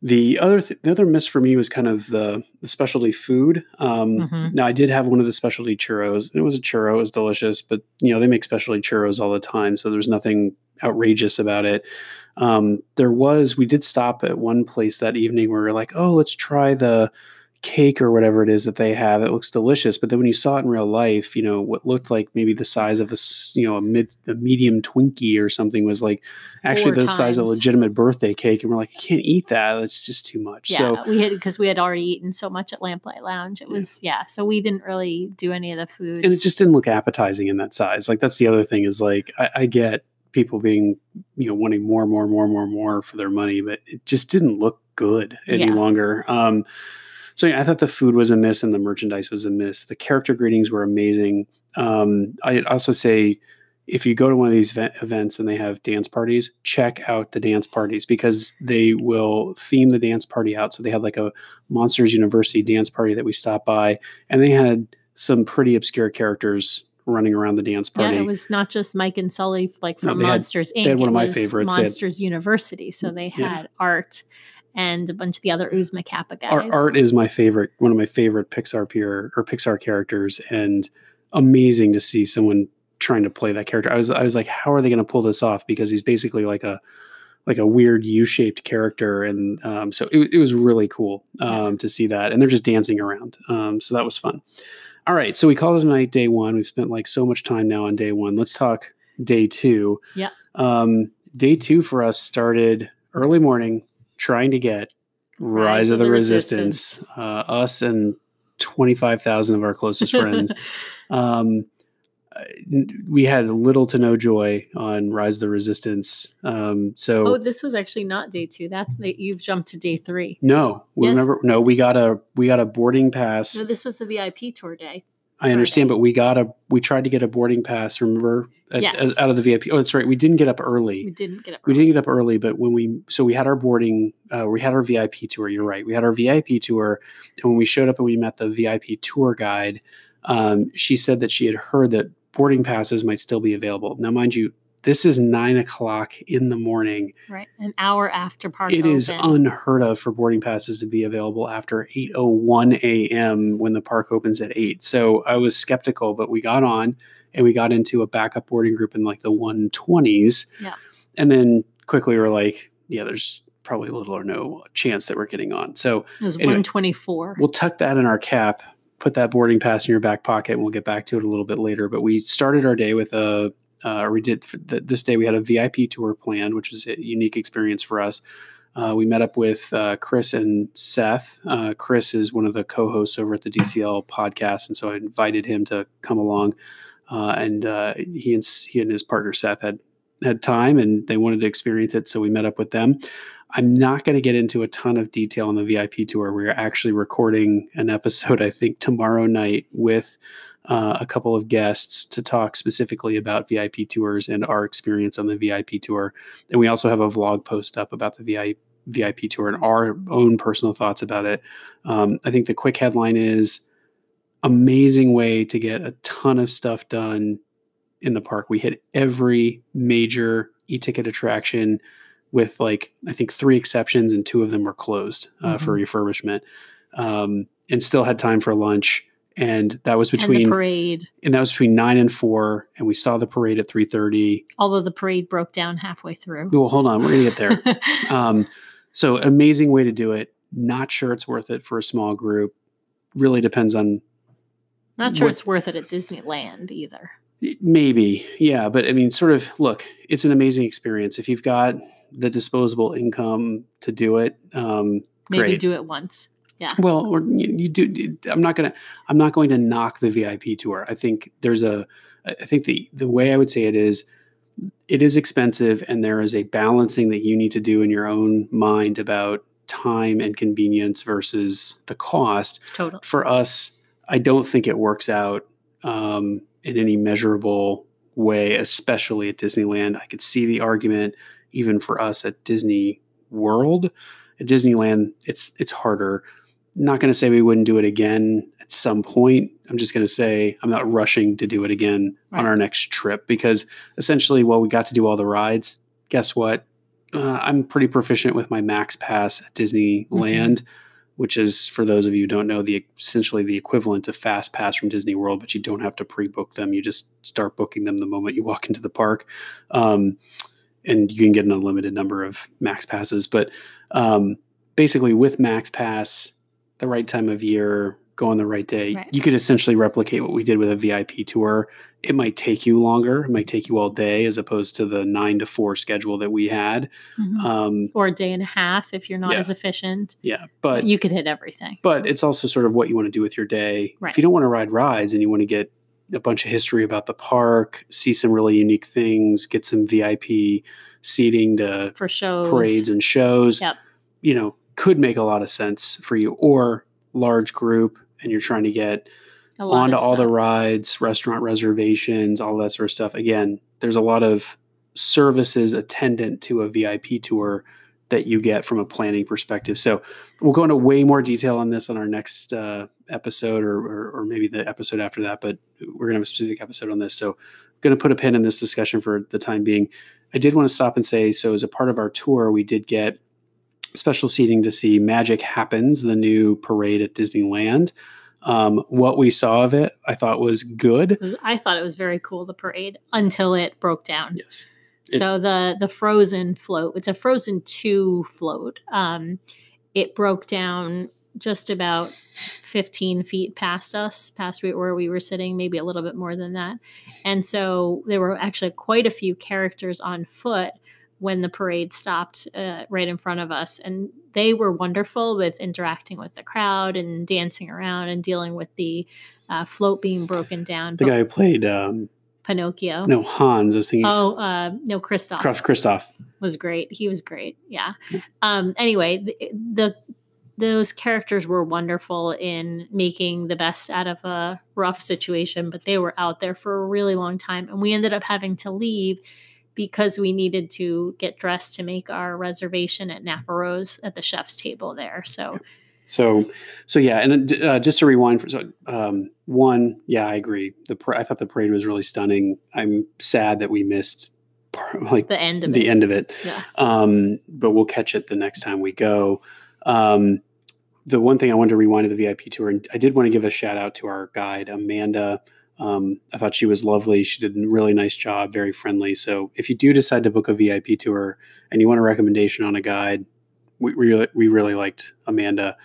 A: the other th- the other miss for me was kind of the the specialty food. Um, mm-hmm. Now I did have one of the specialty churros. It was a churro. It was delicious, but you know they make specialty churros all the time, so there's nothing outrageous about it. Um, there was we did stop at one place that evening where we are like, oh, let's try the cake or whatever it is that they have it looks delicious but then when you saw it in real life you know what looked like maybe the size of a you know a mid a medium twinkie or something was like actually Four the times. size of a legitimate birthday cake and we're like i can't eat that that's just too much
B: yeah so, we had because we had already eaten so much at lamplight lounge it was yeah. yeah so we didn't really do any of the food
A: and it just didn't look appetizing in that size like that's the other thing is like I, I get people being you know wanting more and more and more and more and more for their money but it just didn't look good any yeah. longer um so yeah, I thought the food was a miss and the merchandise was a miss. The character greetings were amazing. Um, I'd also say if you go to one of these events and they have dance parties, check out the dance parties because they will theme the dance party out. So they have like a Monsters University dance party that we stopped by, and they had some pretty obscure characters running around the dance party.
B: Yeah, it was not just Mike and Sully like from no, Monsters had, Inc. They had one of my favorites. Monsters had, University. So they had yeah. art and a bunch of the other Oozma Kappa guys.
A: Art, art is my favorite, one of my favorite Pixar Pier or Pixar characters, and amazing to see someone trying to play that character. I was I was like, how are they going to pull this off? Because he's basically like a like a weird U-shaped character, and um, so it, it was really cool um, to see that. And they're just dancing around, um, so that was fun. All right, so we called it a night. Day one. We've spent like so much time now on day one. Let's talk day two.
B: Yeah.
A: Um, day two for us started early morning trying to get Rise, Rise of, the, the Resistance, Resistance. Uh, us and 25,000 of our closest friends. um, we had little to no joy on Rise of the Resistance. Um, so
B: oh, this was actually not day two. That's the, you've jumped to day three.
A: No, we yes. remember. No, we got a we got a boarding pass.
B: No, this was the VIP tour day.
A: I understand, but we got a we tried to get a boarding pass. Remember, at,
B: yes.
A: out of the VIP. Oh, that's right. We didn't get up early.
B: We didn't get up.
A: Early. We didn't get up early, but when we so we had our boarding, uh, we had our VIP tour. You're right. We had our VIP tour, and when we showed up and we met the VIP tour guide, um, she said that she had heard that boarding passes might still be available. Now, mind you, this is nine o'clock in the morning.
B: Right, an hour after park.
A: It
B: open.
A: is unheard of for boarding passes to be available after 8:01 a.m. when the park opens at eight. So I was skeptical, but we got on and we got into a backup boarding group in like the 120s.
B: Yeah.
A: And then quickly we were like, yeah, there's probably little or no chance that we're getting on. So
B: it was
A: anyway,
B: 124.
A: we'll tuck that in our cap, put that boarding pass in your back pocket, and we'll get back to it a little bit later. But we started our day with a, uh, or we did th- this day, we had a VIP tour planned, which was a unique experience for us. Uh, we met up with uh, Chris and Seth. Uh, Chris is one of the co-hosts over at the DCL podcast, and so I invited him to come along. Uh, and uh, he and he and his partner Seth had had time, and they wanted to experience it, so we met up with them. I'm not going to get into a ton of detail on the VIP tour. We're actually recording an episode, I think, tomorrow night with uh, a couple of guests to talk specifically about VIP tours and our experience on the VIP tour. And we also have a vlog post up about the VIP. VIP tour and our own personal thoughts about it. Um, I think the quick headline is amazing way to get a ton of stuff done in the park. We hit every major e-ticket attraction with like I think three exceptions and two of them were closed uh, mm-hmm. for refurbishment, um, and still had time for lunch. And that was between
B: and parade,
A: and that was between nine and four. And we saw the parade at three thirty.
B: Although the parade broke down halfway through.
A: Well, hold on, we're gonna get there. um, so amazing way to do it. Not sure it's worth it for a small group. Really depends on.
B: Not sure what, it's worth it at Disneyland either.
A: Maybe, yeah, but I mean, sort of. Look, it's an amazing experience if you've got the disposable income to do it. Um,
B: Maybe
A: great.
B: do it once. Yeah.
A: Well, or you, you do. I'm not gonna. I'm not going to knock the VIP tour. I think there's a. I think the the way I would say it is, it is expensive, and there is a balancing that you need to do in your own mind about time and convenience versus the cost.
B: Totally.
A: For us, I don't think it works out um, in any measurable way, especially at Disneyland. I could see the argument even for us at Disney World. At Disneyland, it's it's harder. Not going to say we wouldn't do it again at some point. I'm just going to say I'm not rushing to do it again right. on our next trip because essentially, while we got to do all the rides, guess what? Uh, I'm pretty proficient with my Max Pass at Disneyland, mm-hmm. which is for those of you who don't know the essentially the equivalent of Fast Pass from Disney World, but you don't have to pre-book them. You just start booking them the moment you walk into the park. Um, and you can get an unlimited number of max passes. But um, basically, with max pass, the right time of year, go on the right day, right. you could essentially replicate what we did with a VIP tour. It might take you longer. It might take you all day as opposed to the nine to four schedule that we had.
B: Mm-hmm. Um, or a day and a half if you're not
A: yeah.
B: as efficient.
A: Yeah. But
B: you could hit everything.
A: But it's also sort of what you want to do with your day.
B: Right.
A: If you don't want to ride rides and you want to get a bunch of history about the park, see some really unique things, get some VIP seating to
B: for shows,
A: parades and shows.
B: Yep.
A: You know, could make a lot of sense for you or large group and you're trying to get onto all the rides, restaurant reservations, all that sort of stuff. Again, there's a lot of services attendant to a VIP tour that you get from a planning perspective. So we'll go into way more detail on this on our next uh, episode or, or, or, maybe the episode after that, but we're going to have a specific episode on this. So I'm going to put a pin in this discussion for the time being. I did want to stop and say, so as a part of our tour, we did get special seating to see Magic Happens, the new parade at Disneyland. Um, what we saw of it, I thought was good.
B: Was, I thought it was very cool, the parade, until it broke down.
A: Yes.
B: It, so the the Frozen float, it's a Frozen two float. Um, it broke down just about 15 feet past us, past where we were sitting, maybe a little bit more than that. And so there were actually quite a few characters on foot when the parade stopped uh, right in front of us. And they were wonderful with interacting with the crowd and dancing around and dealing with the uh, float being broken down.
A: The guy who played um,
B: Pinocchio.
A: No, Hans. I was thinking.
B: Oh, uh, no, Kristoff.
A: Kristoff
B: was great. He was great. Yeah. Um, anyway, the, the those characters were wonderful in making the best out of a rough situation, but they were out there for a really long time. And we ended up having to leave because we needed to get dressed to make our reservation at Napa Rose at the chef's table there. So
A: So, so yeah, and uh, just to rewind for so, um, one, yeah, I agree. The I thought the parade was really stunning. I'm sad that we missed like
B: the end of
A: the
B: it.
A: end of it.
B: Yeah.
A: Um, but we'll catch it the next time we go. Um, the one thing I wanted to rewind to the VIP tour, and I did want to give a shout out to our guide Amanda. Um, I thought she was lovely. She did a really nice job, very friendly. So if you do decide to book a VIP tour and you want a recommendation on a guide, we, really, we really liked Amanda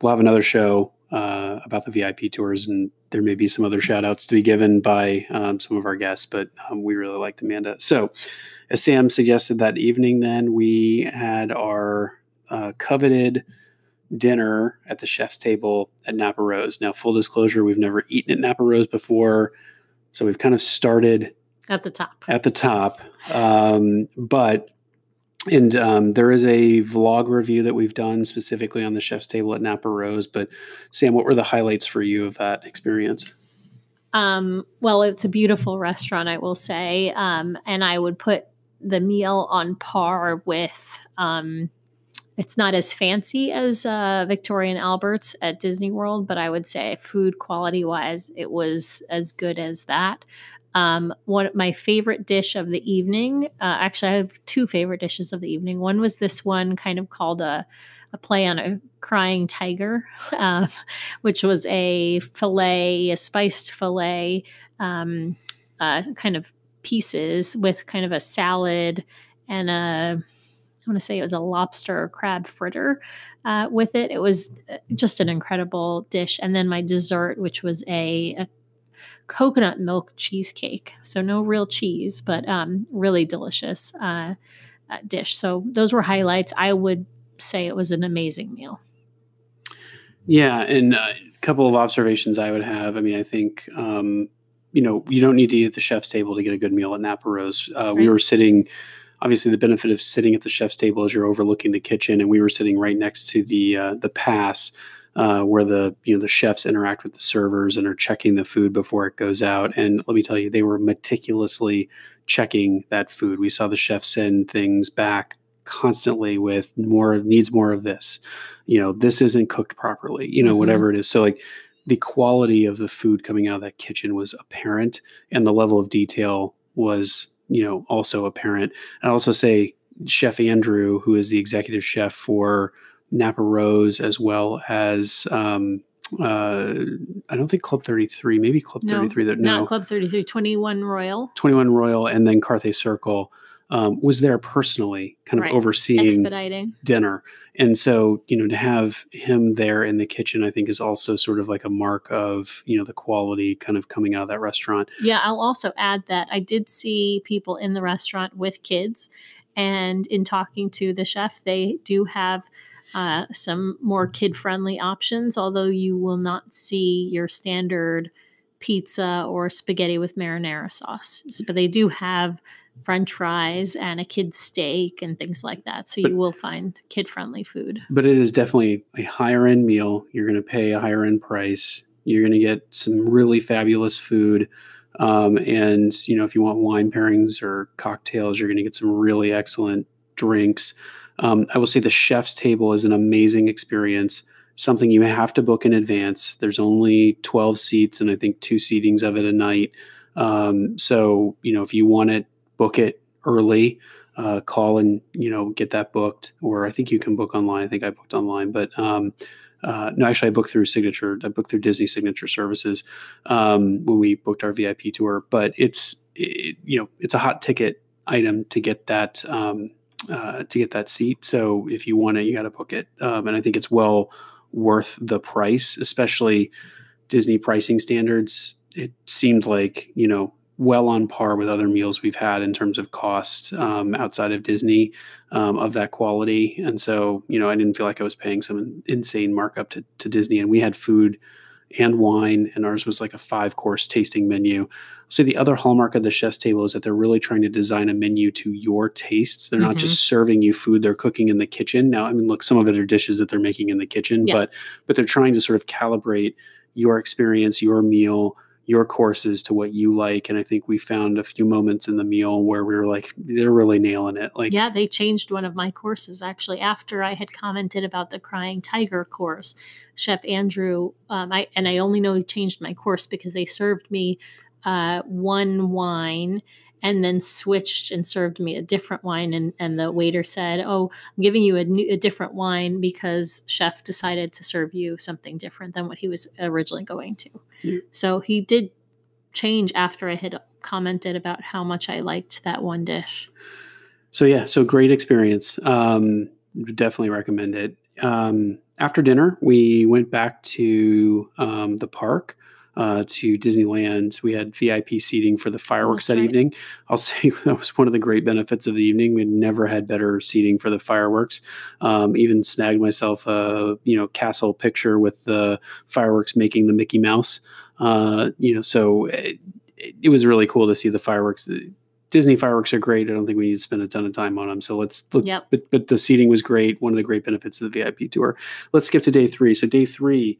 A: we'll have another show uh, about the VIP tours, and there may be some other shout outs to be given by um, some of our guests, but um, we really liked Amanda. So, as Sam suggested that evening, then we had our uh, coveted dinner at the chef's table at Napa Rose. Now, full disclosure, we've never eaten at Napa Rose before, so we've kind of started
B: at the top.
A: At the top, um, but and um, there is a vlog review that we've done specifically on the chef's table at Napa Rose. But Sam, what were the highlights for you of that experience?
B: Um, well, it's a beautiful restaurant, I will say, um, and I would put the meal on par with. It's not as fancy as uh, Victoria and Albert's at Disney World, but I would say food quality wise, it was as good as that. Um, one my favorite dish of the evening. Uh, actually, I have two favorite dishes of the evening. One was this one, kind of called a, a play on a crying tiger, uh, which was a fillet, a spiced fillet, um, uh, kind of pieces with kind of a salad and a I want to say it was a lobster or crab fritter uh, with it. It was uh, just an incredible dish. And then my dessert, which was a, a coconut milk cheesecake. So no real cheese, but um, really delicious uh, uh, dish. So those were highlights. I would say it was an amazing meal.
A: Yeah, and uh, a couple of observations I would have. I mean, I think um, you know you don't need to eat at the chef's table to get a good meal at Napa Rose. Uh, right. We were sitting. Obviously, the benefit of sitting at the chef's table is you're overlooking the kitchen, and we were sitting right next to the uh, the pass uh, where the you know the chefs interact with the servers and are checking the food before it goes out. And let me tell you, they were meticulously checking that food. We saw the chef send things back constantly with more needs more of this. You know, this isn't cooked properly. You know, mm-hmm. whatever it is. So like the quality of the food coming out of that kitchen was apparent, and the level of detail was you know also apparent. I also say Chef Andrew, who is the executive chef for Napa Rose as well as um, uh, I don't think Club 33, maybe Club no, 33. That,
B: no, not Club 33, 21 Royal.
A: 21 Royal, and then Carthay Circle um, was there personally, kind of right. overseeing
B: expediting
A: dinner. And so, you know, to have him there in the kitchen, I think is also sort of like a mark of, you know, the quality kind of coming out of that restaurant.
B: Yeah, I'll also add that I did see people in the restaurant with kids. And in talking to the chef, they do have uh, some more kid friendly options, although you will not see your standard pizza or spaghetti with marinara sauce. But they do have french fries and a kid's steak and things like that. So but, you will find kid friendly food.
A: But it is definitely a higher end meal. You're going to pay a higher end price. You're going to get some really fabulous food. Um, and, you know, if you want wine pairings or cocktails, you're going to get some really excellent drinks. Um, I will say the chef's table is an amazing experience, something you have to book in advance. There's only 12 seats and I think two seatings of it a night. Um, so, you know, if you want it, book it early. Uh, call and you know get that booked, or I think you can book online. I think I booked online, but um, uh, no, actually, I booked through Signature. I booked through Disney Signature Services um, when we booked our VIP tour. But it's it, you know it's a hot ticket item to get that um, uh, to get that seat. So if you want it, you got to book it. Um, and I think it's well worth the price, especially Disney pricing standards. It seemed like you know well on par with other meals we've had in terms of cost um, outside of Disney um, of that quality. And so you know I didn't feel like I was paying some insane markup to, to Disney. And we had food and wine, and ours was like a five course tasting menu. So the other hallmark of the chef's table is that they're really trying to design a menu to your tastes. They're mm-hmm. not just serving you food they're cooking in the kitchen. Now, I mean, look, some of it are dishes that they're making in the kitchen, yeah. but but they're trying to sort of calibrate your experience, your meal, your courses to what you like. And I think we found a few moments in the meal where we were like, they're really nailing it. Like,
B: yeah, they changed one of my courses actually after I had commented about the Crying Tiger course. Chef Andrew, um, I and I only know he changed my course because they served me uh, one wine and then switched and served me a different wine and, and the waiter said oh i'm giving you a, new, a different wine because chef decided to serve you something different than what he was originally going to. Yeah. so he did change after i had commented about how much i liked that one dish.
A: So yeah so great experience. Um, definitely recommend it. Um, after dinner we went back to um, the park uh, to Disneyland. We had VIP seating for the fireworks that right. evening. I'll say that was one of the great benefits of the evening. We had never had better seating for the fireworks. Um, even snagged myself a you know castle picture with the fireworks making the Mickey Mouse. Uh, you know, so it, it was really cool to see the fireworks. Disney fireworks are great. I don't think we need to spend a ton of time on them. So let's, let's
B: yep.
A: but, but the seating was great. One of the great benefits of the VIP tour. Let's skip to day three. So day three,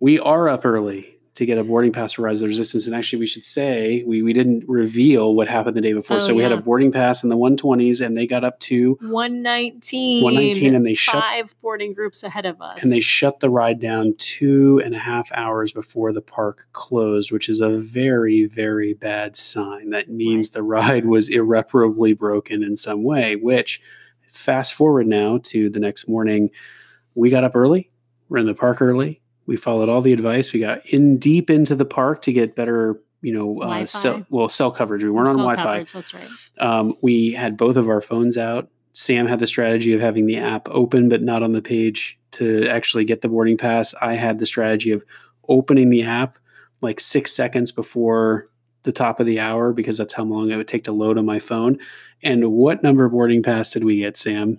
A: we are up early to get a boarding pass for Rise of the Resistance. And actually, we should say we, we didn't reveal what happened the day before. Oh, so we yeah. had a boarding pass in the 120s, and they got up to
B: 119.
A: 119, and they shut
B: five boarding groups ahead of us.
A: And they shut the ride down two and a half hours before the park closed, which is a very, very bad sign. That means right. the ride was irreparably broken in some way. Which, fast forward now to the next morning, we got up early. We're in the park early we followed all the advice. We got in deep into the park to get better, you know, uh, cell, well, cell coverage. We weren't cell on Wi-Fi.
B: That's right.
A: Um, we had both of our phones out. Sam had the strategy of having the app open but not on the page to actually get the boarding pass. I had the strategy of opening the app like six seconds before the top of the hour because that's how long it would take to load on my phone. And what number boarding pass did we get, Sam?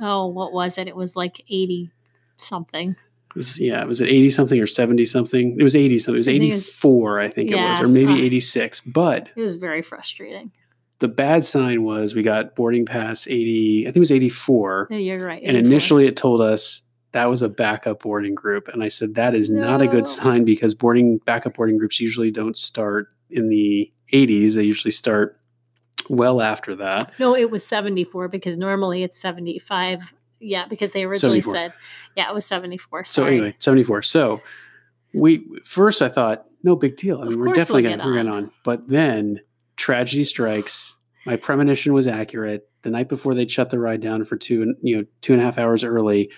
B: Oh, what was it? It was like 80 something
A: was, yeah, was it 80 something or 70 something? It was 80 something. It was 84, I think, yeah, it was, or maybe uh, 86. But
B: it was very frustrating.
A: The bad sign was we got boarding pass 80, I think it was 84.
B: Yeah, you're right.
A: 84. And initially it told us that was a backup boarding group. And I said, that is no. not a good sign because boarding backup boarding groups usually don't start in the 80s. They usually start well after that.
B: No, it was 74 because normally it's 75 yeah, because they originally 74. said, yeah, it was 74.
A: Sorry. So anyway, 74. So we first I thought, no big deal. I mean, we're definitely we'll gonna we're on. But then tragedy strikes. My premonition was accurate. The night before they shut the ride down for two you know, two and a half hours early,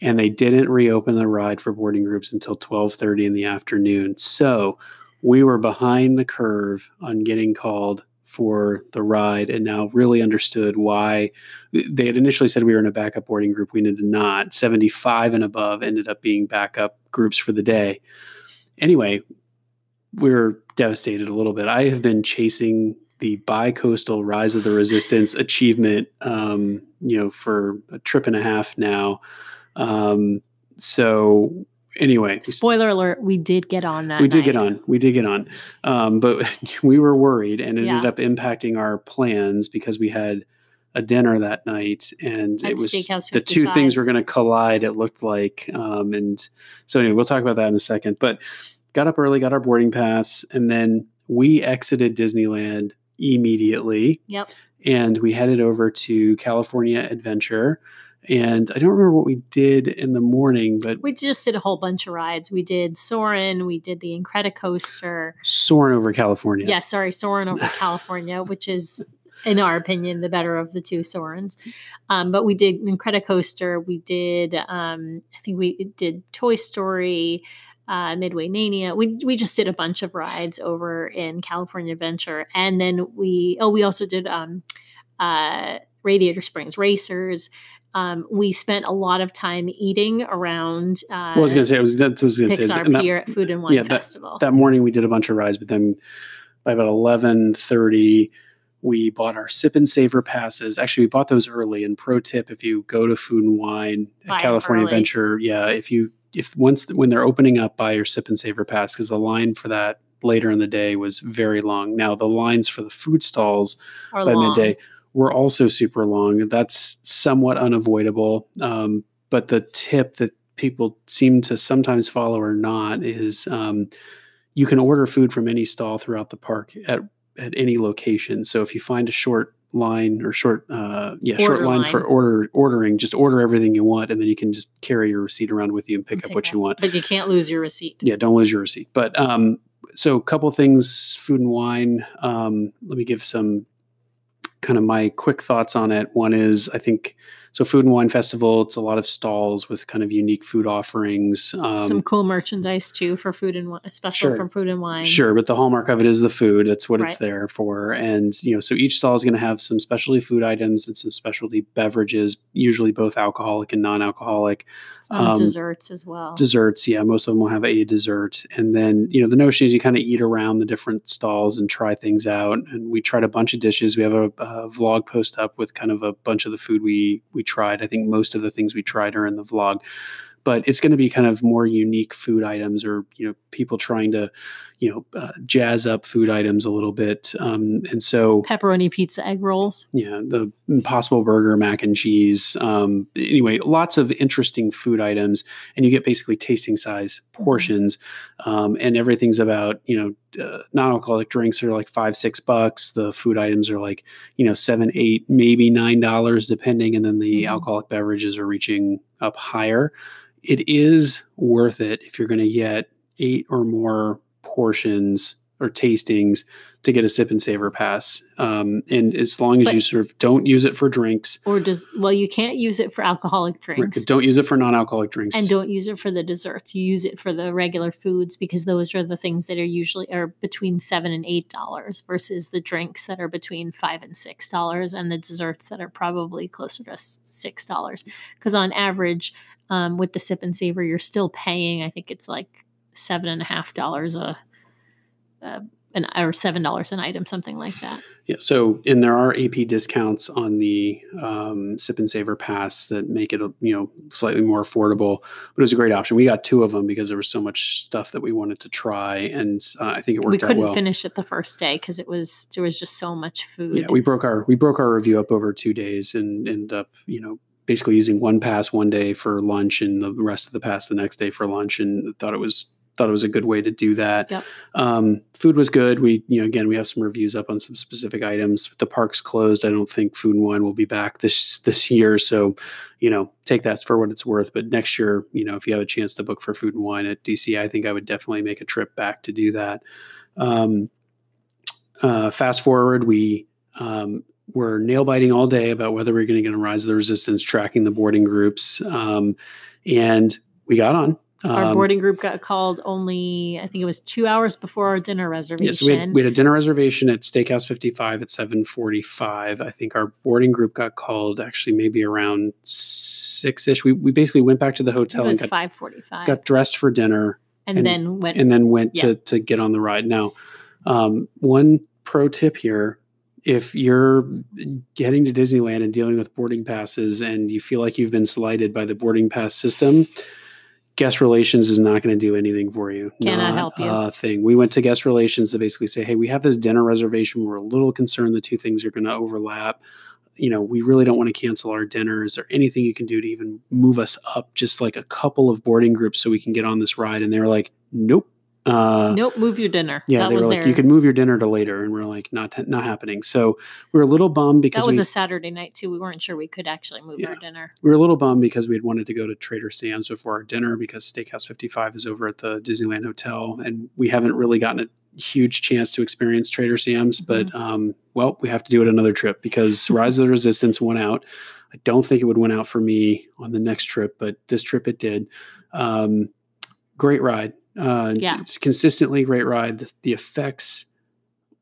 A: and they didn't reopen the ride for boarding groups until 12:30 in the afternoon. So we were behind the curve on getting called for the ride and now really understood why they had initially said we were in a backup boarding group. We did not. 75 and above ended up being backup groups for the day. Anyway, we are devastated a little bit. I have been chasing the bi-coastal rise of the resistance achievement um, you know for a trip and a half now um, so anyway,
B: spoiler alert: we did get on that.
A: We did get on. We did get on, um, but we were worried, and it yeah. ended up impacting our plans because we had a dinner that night, and At it was the two things were going to collide. It looked like, um, and so anyway, we'll talk about that in a second. But got up early, got our boarding pass, and then we exited Disneyland immediately.
B: Yep.
A: And we headed over to California Adventure and I don't remember what we did in the morning, but
B: we just did a whole bunch of rides. We did Soarin', we did the Incredicoaster.
A: Soarin' over California.
B: Yeah, sorry, Soarin' over California, which is, in our opinion, the better of the two Soarins. Um, but we did Incredicoaster. We did, um, I think we did Toy Story. Uh, Midway Mania. We we just did a bunch of rides over in California Adventure, and then we oh we also did um, uh, Radiator Springs Racers um, we spent a lot of time eating around. Uh,
A: well, I was going to say, it was that's what I was going to
B: say. Pixar Pier at Food and Wine
A: yeah,
B: Festival.
A: That, that, morning we did a bunch of rides, but then by about eleven thirty, we bought our sip and savor passes. Actually, we bought those early. And pro tip: if you go to Food and Wine at California early. Adventure, yeah, if you if once when they're opening up, buy your sip and savor pass because the line for that later in the day was very long. Now the lines for the food stalls
B: Are
A: by
B: long.
A: midday were also super long. That's somewhat unavoidable. Um, but the tip that people seem to sometimes follow or not is um, you can order food from any stall throughout the park at at any location. So if you find a short line or short uh yeah order short line, line, for order ordering just order everything you want and then you can just carry your receipt around with you and pick, pick up what up. you want
B: but you can't lose your receipt
A: yeah don't lose your receipt but um so a couple things food and wine um let me give some kind of my quick thoughts on it. One is i think so food and wine festival it's a lot of stalls with kind of unique food offerings
B: um, some cool merchandise too for food and wine special sure, from food and wine.
A: Sure but the hallmark of it is the food that's what right. it's there for and you know so each stall is going to have some specialty food items and some specialty beverages usually both alcoholic and non-alcoholic
B: um, desserts as well.
A: desserts yeah most of them will have a dessert and then you know the notion is you kind of eat around the different stalls and try things out and we tried a bunch of dishes. We have a, a vlog post up with kind of a bunch of the food we we we tried. I think most of the things we tried are in the vlog, but it's going to be kind of more unique food items or you know people trying to you know uh, jazz up food items a little bit um, and so
B: pepperoni pizza egg rolls
A: yeah the impossible burger mac and cheese um, anyway lots of interesting food items and you get basically tasting size mm-hmm. portions um, and everything's about you know uh, non-alcoholic drinks are like five six bucks the food items are like you know seven eight maybe nine dollars depending and then the mm-hmm. alcoholic beverages are reaching up higher it is worth it if you're going to get eight or more portions or tastings to get a sip and savor pass. Um, and as long as but, you sort of don't use it for drinks,
B: or just well, you can't use it for alcoholic drinks.
A: Don't use it for non-alcoholic drinks,
B: and don't use it for the desserts. You use it for the regular foods because those are the things that are usually are between seven and eight dollars versus the drinks that are between five and six dollars, and the desserts that are probably closer to six dollars. Because on average, um, with the sip and savor, you're still paying. I think it's like seven and a half dollars a, a an or seven dollars an item, something like that.
A: Yeah. So, and there are AP discounts on the um, Sip and Savor Pass that make it, you know, slightly more affordable. But it was a great option. We got two of them because there was so much stuff that we wanted to try, and uh, I think it worked.
B: We couldn't
A: well.
B: finish it the first day because it was there was just so much food.
A: Yeah, we broke our we broke our review up over two days and ended up, you know, basically using one pass one day for lunch and the rest of the pass the next day for lunch and thought it was thought it was a good way to do that.
B: Yep.
A: Um, food was good. We, you know, again, we have some reviews up on some specific items. The park's closed. I don't think Food and Wine will be back this this year. So, you know, take that for what it's worth. But next year, you know, if you have a chance to book for Food and Wine at DC, I think I would definitely make a trip back to do that. Um, uh, fast forward, we um, were nail biting all day about whether we are going to get a rise of the resistance, tracking the boarding groups, um, and we got on.
B: Our um, boarding group got called only, I think it was two hours before our dinner reservation.
A: Yes, we, had, we had a dinner reservation at Steakhouse 55 at 745. I think our boarding group got called actually maybe around six-ish. We, we basically went back to the hotel.
B: It was 545.
A: Got dressed for dinner.
B: And, and then went.
A: And then went yeah. to, to get on the ride. Now, um, one pro tip here if you're getting to Disneyland and dealing with boarding passes and you feel like you've been slighted by the boarding pass system, guest relations is not going to do anything for you.
B: Cannot not help you.
A: Thing. We went to guest relations to basically say, hey, we have this dinner reservation. We're a little concerned the two things are going to overlap. You know, we really don't want to cancel our dinner. Is there anything you can do to even move us up just like a couple of boarding groups so we can get on this ride? And they were like, nope,
B: uh, nope, move your dinner.
A: Yeah, that they were like, you can move your dinner to later, and we're like, not not happening. So we are a little bummed because
B: that was
A: we,
B: a Saturday night too. We weren't sure we could actually move yeah, our dinner.
A: We were a little bummed because we had wanted to go to Trader Sam's before our dinner because Steakhouse 55 is over at the Disneyland Hotel, and we haven't really gotten a huge chance to experience Trader Sam's. Mm-hmm. But um, well, we have to do it another trip because Rise of the Resistance went out. I don't think it would went out for me on the next trip, but this trip it did. Um, great ride uh,
B: yeah,
A: it's consistently great ride. The, the, effects,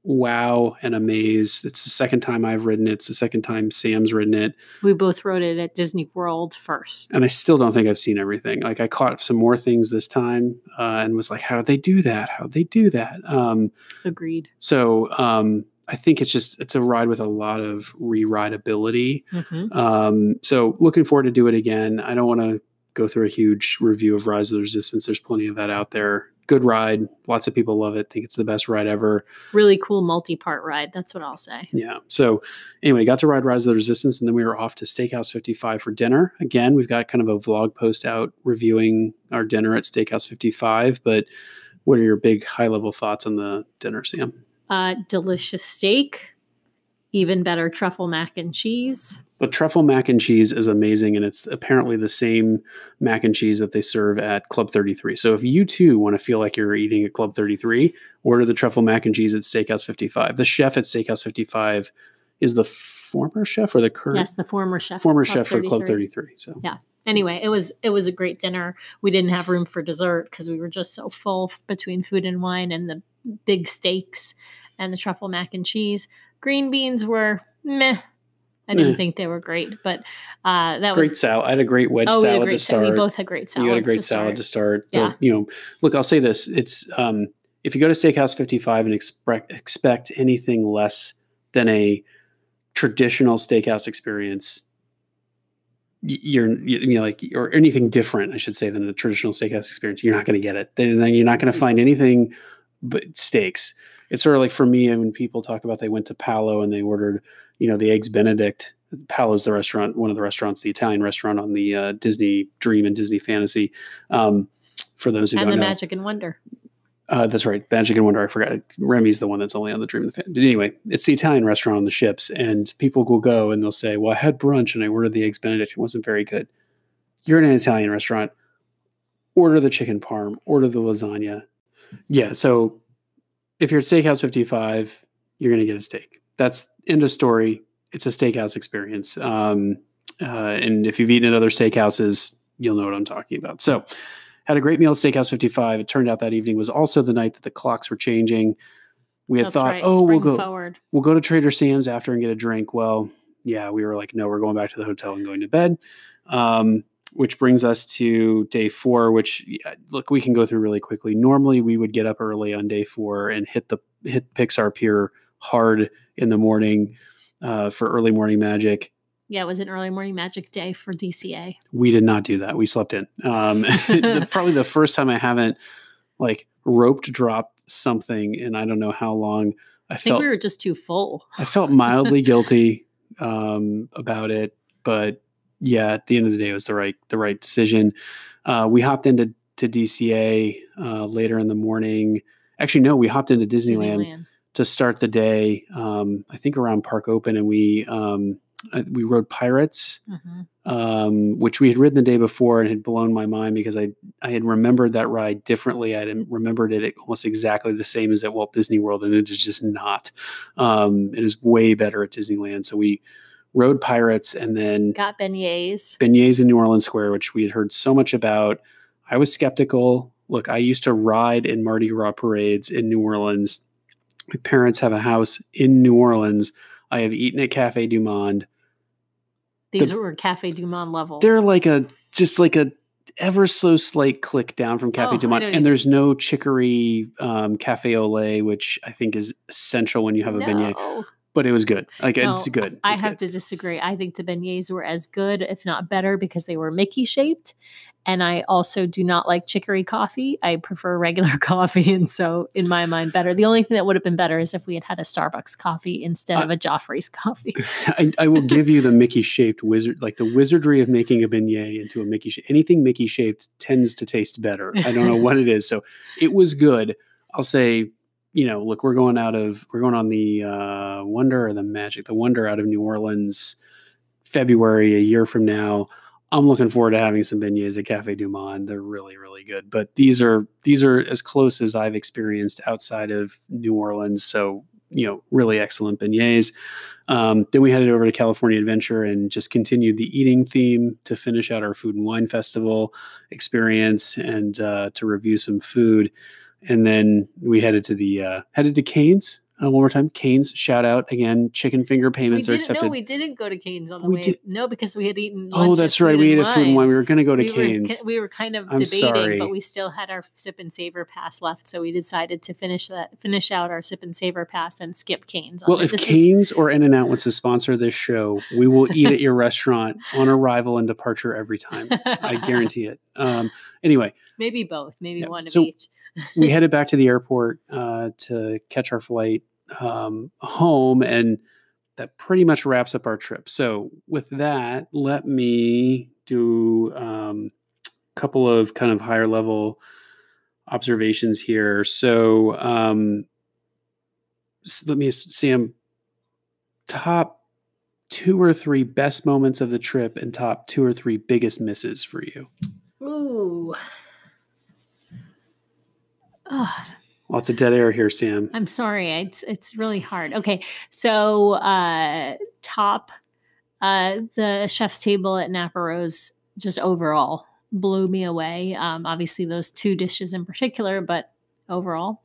A: wow and amaze. It's the second time I've ridden it. It's the second time Sam's ridden it.
B: We both rode it at Disney World first,
A: and I still don't think I've seen everything. Like I caught some more things this time, uh, and was like, "How do they do that? How did they do that?" Um,
B: Agreed.
A: So um, I think it's just it's a ride with a lot of re-rideability. Mm-hmm. Um, so looking forward to do it again. I don't want to go through a huge review of Rise of the Resistance. There's plenty of that out there. Good ride. Lots of people love it. Think it's the best ride ever.
B: Really cool multi-part ride. That's what I'll say.
A: Yeah. So anyway, got to ride Rise of the Resistance, and then we were off to Steakhouse 55 for dinner. Again, we've got kind of a vlog post out reviewing our dinner at Steakhouse 55, but What are your big high level thoughts on the dinner, Sam?
B: Uh, delicious steak, even better truffle mac and cheese.
A: The truffle mac and cheese is amazing, and it's apparently the same mac and cheese that they serve at Club 33. So if you too want to feel like you're eating at Club 33, order the truffle mac and cheese at Steakhouse 55. The chef at Steakhouse 55 is the former chef or the current?
B: Yes, the former chef.
A: Former chef 33. for Club 33. So
B: yeah. Anyway, it was it was a great dinner. We didn't have room for dessert because we were just so full between food and wine and the big steaks and the truffle mac and cheese. Green beans were meh. I didn't think they were great, but uh, that
A: great
B: was great
A: salad. I had a great wedge oh, salad
B: great,
A: to start.
B: We both had great salad.
A: You had a great salad
B: start.
A: to start.
B: Yeah.
A: But, you know, look, I'll say this: it's um, if you go to Steakhouse 55 and expect expect anything less than a traditional steakhouse experience, you're you know like or anything different, I should say, than a traditional steakhouse experience, you're not going to get it. Then you're not going to find anything but steaks. It's sort of like for me when people talk about they went to Palo and they ordered, you know, the eggs Benedict. Palo's the restaurant, one of the restaurants, the Italian restaurant on the uh, Disney Dream and Disney Fantasy. Um, for those who
B: and
A: don't
B: the
A: know,
B: Magic and Wonder.
A: Uh, that's right. Magic and Wonder. I forgot. Remy's the one that's only on the Dream of the Fan. But anyway, it's the Italian restaurant on the ships, and people will go and they'll say, "Well, I had brunch and I ordered the eggs Benedict. It wasn't very good." You're in an Italian restaurant. Order the chicken parm. Order the lasagna. Yeah. So if you're at Steakhouse 55, you're going to get a steak. That's end of story. It's a steakhouse experience. Um, uh, and if you've eaten at other steakhouses, you'll know what I'm talking about. So had a great meal at Steakhouse 55. It turned out that evening was also the night that the clocks were changing. We had
B: That's
A: thought,
B: right.
A: oh,
B: Spring
A: we'll go
B: forward.
A: we'll go to Trader Sam's after and get a drink. Well, yeah, we were like, no, we're going back to the hotel and going to bed. Um, which brings us to day four. Which look, we can go through really quickly. Normally, we would get up early on day four and hit the hit Pixar Pier hard in the morning uh, for early morning magic.
B: Yeah, it was an early morning magic day for DCA.
A: We did not do that. We slept in. Um, probably the first time I haven't like roped dropped something in I don't know how long. I,
B: I
A: felt
B: think we were just too full.
A: I felt mildly guilty um, about it, but yeah, at the end of the day, it was the right the right decision. Uh, we hopped into to DCA uh, later in the morning. Actually, no, we hopped into Disneyland,
B: Disneyland.
A: to start the day. Um, I think around Park Open, and we um, uh, we rode Pirates,
B: Mhm.
A: um, which we had ridden the day before and had blown my mind because I I had remembered that ride differently. I had remembered it almost exactly the same as at Walt Disney World, and it is just not. Um, it is way better at Disneyland. So we rode Pirates, and then
B: Got beignets.
A: beignets in New Orleans Square, which we had heard so much about. I was skeptical. Look, I used to ride in Mardi Gras parades in New Orleans. My parents have a house in New Orleans. I have eaten at Cafe Du Monde.
B: These were Cafe Du Monde level.
A: They're like a just like a ever so slight click down from Cafe
B: Oh,
A: Du Monde, and
B: even-
A: there's no chicory um, cafe au lait, which I think is essential when you have a beignet. But it was good. Like
B: No,
A: it's good.
B: I have
A: good.
B: to disagree. I think the beignets were as good, if not better, because they were Mickey shaped. And I also do not like chicory coffee. I prefer regular coffee. And so, in my mind, better. The only thing that would have been better is if we had had a Starbucks coffee instead
A: Uh,
B: of a Joffrey's coffee.
A: I, I will give you the Mickey shaped wizard, like the wizardry of making a beignet into a Mickey. Sh- anything Mickey shaped tends to taste better. I don't know what it is. So it was good. I'll say, you know, look, we're going out of, we're going on the uh, Wonder or the Magic, the Wonder out of New Orleans, February, a year from now. I'm looking forward to having some beignets at Cafe Du Monde. They're really, really good. But these are these are as close as I've experienced outside of New Orleans. So you know, really excellent beignets. Um, then we headed over to California Adventure and just continued the eating theme to finish out our food and wine festival experience and uh, to review some food. And then we headed to the uh, headed to Canes uh, one more time. Canes, shout out again. Chicken finger
B: We
A: payments are accepted.
B: know we didn't go to Canes on the
A: We
B: way.
A: did-
B: No, because we had eaten.
A: oh, that's right. We ate a Food and Wine. We were going to go to
B: we
A: Canes.
B: Were, we were kind of
A: I'm
B: debating,
A: sorry.
B: but we still had our sip and savor pass left, so we decided to finish that, finish out our sip and savor pass, and skip Canes. on
A: Well, if
B: This is-
A: Canes or In and Out wants to sponsor this show, we will eat at your restaurant on arrival and departure every time. I guarantee it. Um, anyway,
B: maybe both, maybe
A: Yeah,
B: one of
A: so-
B: each.
A: we headed back to the airport uh, to catch our flight um, home, and that pretty much wraps up our trip. So, with that, let me do um, a couple of kind of higher level observations here. So, um, so let me, Sam, top two or three best moments of the trip and top two or three biggest misses for you.
B: Ooh.
A: Oh. Lots of dead air here, Sam.
B: I'm sorry. It's it's really hard. Okay. So uh top uh the chef's table at Napa Rose just overall blew me away. Um obviously those two dishes in particular, but overall.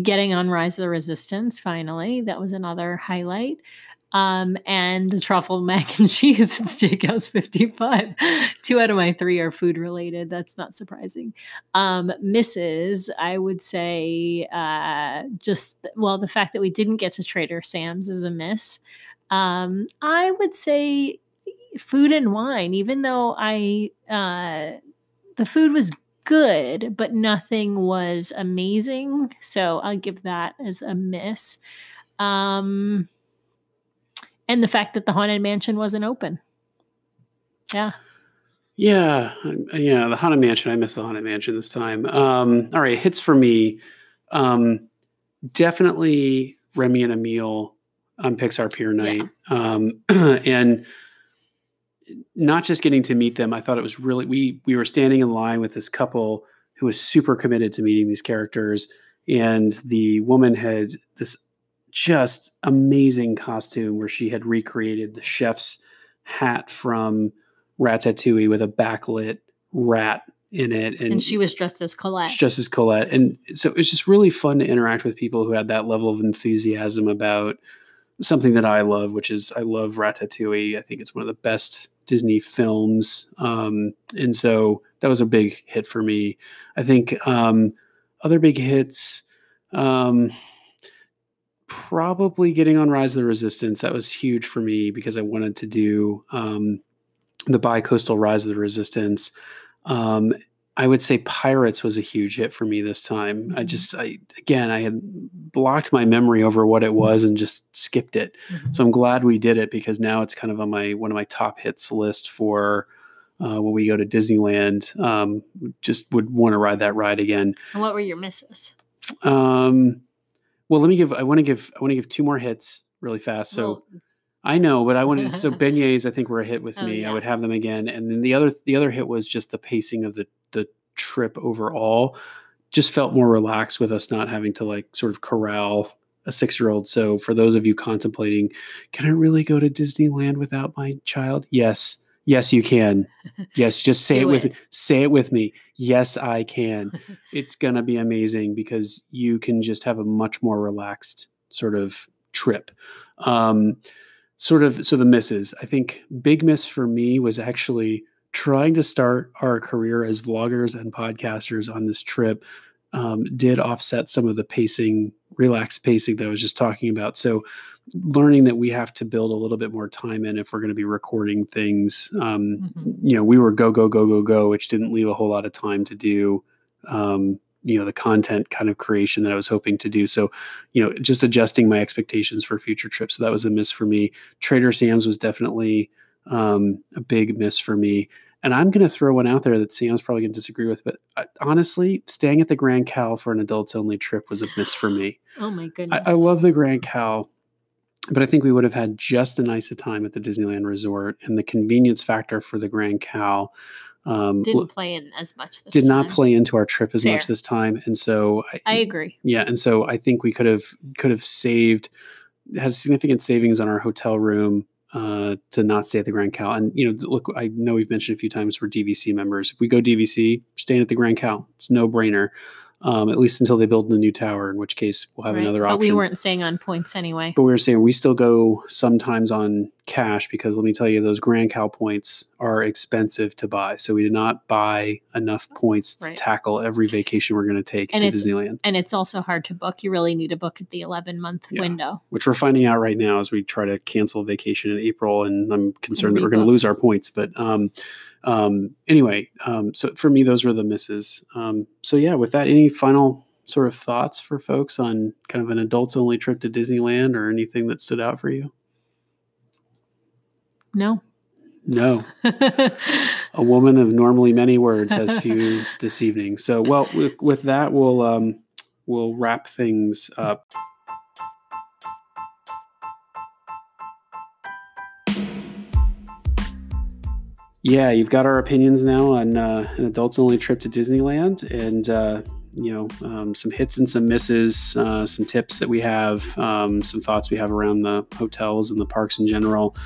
B: Getting on Rise of the Resistance finally. That was another highlight um, and the truffle mac and cheese at Steakhouse 55. Two out of my three are food related. That's not surprising. Um, Mrs., I would say uh, just, well, the fact that we didn't get to Trader Sam's is a miss. Um, I would say food and wine, even though I, uh, the food was good, but nothing was amazing. So I'll give that as a miss. Um, and the fact that the haunted mansion wasn't open. Yeah.
A: Yeah, yeah, the haunted mansion. I missed the haunted mansion this time. Um, all right, hits for me. Um, definitely Remy and Emile on Pixar Pier Night, yeah. um, and not just getting to meet them. I thought it was really we we were standing in line with this couple who was super committed to meeting these characters, and the woman had this just amazing costume where she had recreated the chef's hat from Ratatouille with a backlit rat in it.
B: And, and she was dressed as Colette.
A: Just as Colette. And so it was just really fun to interact with people who had that level of enthusiasm about something that I love, which is I love Ratatouille. I think it's one of the best Disney films. Um, and so that was a big hit for me. I think um, other big hits. Um, probably getting on Rise of the Resistance. That was huge for me because I wanted to do um, the bi-coastal Rise of the Resistance. Um, I would say Pirates was a huge hit for me this time. Mm-hmm. I just, I again, I had blocked my memory over what it was and just skipped it. Mm-hmm. So I'm glad we did it because now it's kind of on my one of my top hits list for uh, when we go to Disneyland. Um, just would want to ride that ride again.
B: And what were your misses?
A: Um, well, let me give. I want to give. I want to give two more hits really fast. So well, I know, but I wanted. To so beignets, I think were a hit with oh, me. Yeah. I would have them again. And then the other, the other hit was just the pacing of the the trip overall. Just felt more relaxed with us not having to like sort of corral a six year old. So for those of you contemplating, can I really go to Disneyland without my child? Yes. Yes, you can. Yes, just say it with it. say it with me. Yes, I can. it's gonna be amazing because you can just have a much more relaxed sort of trip. Um, sort of so the misses. I think big miss for me was actually trying to start our career as vloggers and podcasters on this trip um, did offset some of the pacing, relaxed pacing that I was just talking about. So learning that we have to build a little bit more time in if we're going to be recording things. Um, mm-hmm. You know, we were go go go go go, which didn't leave a whole lot of time to do. Um, you know the content kind of creation that I was hoping to do. So, you know, just adjusting my expectations for future trips. So that was a miss for me. Trader Sam's was definitely um, a big miss for me. And I'm going to throw one out there that Sam's probably going to disagree with, but uh, honestly, staying at the Grand Cal for an adults only trip was a miss for me.
B: oh my goodness!
A: I, I love the Grand Cal but I think we would have had just a nice a time at the Disneyland Resort, and the convenience factor for the Grand Cal
B: um, didn't play in as much.
A: did time. not play into our trip as Fair. much this time, and so
B: I, I, agree.
A: Yeah, and so I think we could have could have saved had significant savings on our hotel room uh, to not stay at the Grand Cal. And you know, look, I know we've mentioned a few times we're DVC members. If we go DVC, staying at the Grand Cal, it's no brainer um, at least until they build the new tower, in which case we'll have right. another option.
B: But we weren't saying on points anyway.
A: But we were saying we still go sometimes on cash because let me tell you, those Grand Cal points are expensive to buy. So we did not buy enough points to right. tackle every vacation we're going to take and to Disneyland.
B: And it's also hard to book. You really need to book at the 11 month yeah. window.
A: Which we're finding out right now as we try to cancel a vacation in April. And I'm concerned that we're going to lose our points. But, um, um, anyway, um, so for me, those were the misses. Um, so yeah, with that, any final sort of thoughts for folks on kind of an adults only trip to Disneyland or anything that stood out for you?
B: No.
A: No. a woman of normally many words has few this evening. So, well, with, with that, we'll um, we'll wrap things up. Yeah, you've got our opinions now on uh, an adults only trip to Disneyland, and uh, you know um, some hits and some misses, uh, some tips that we have, um, some thoughts we have around the hotels and the parks in general.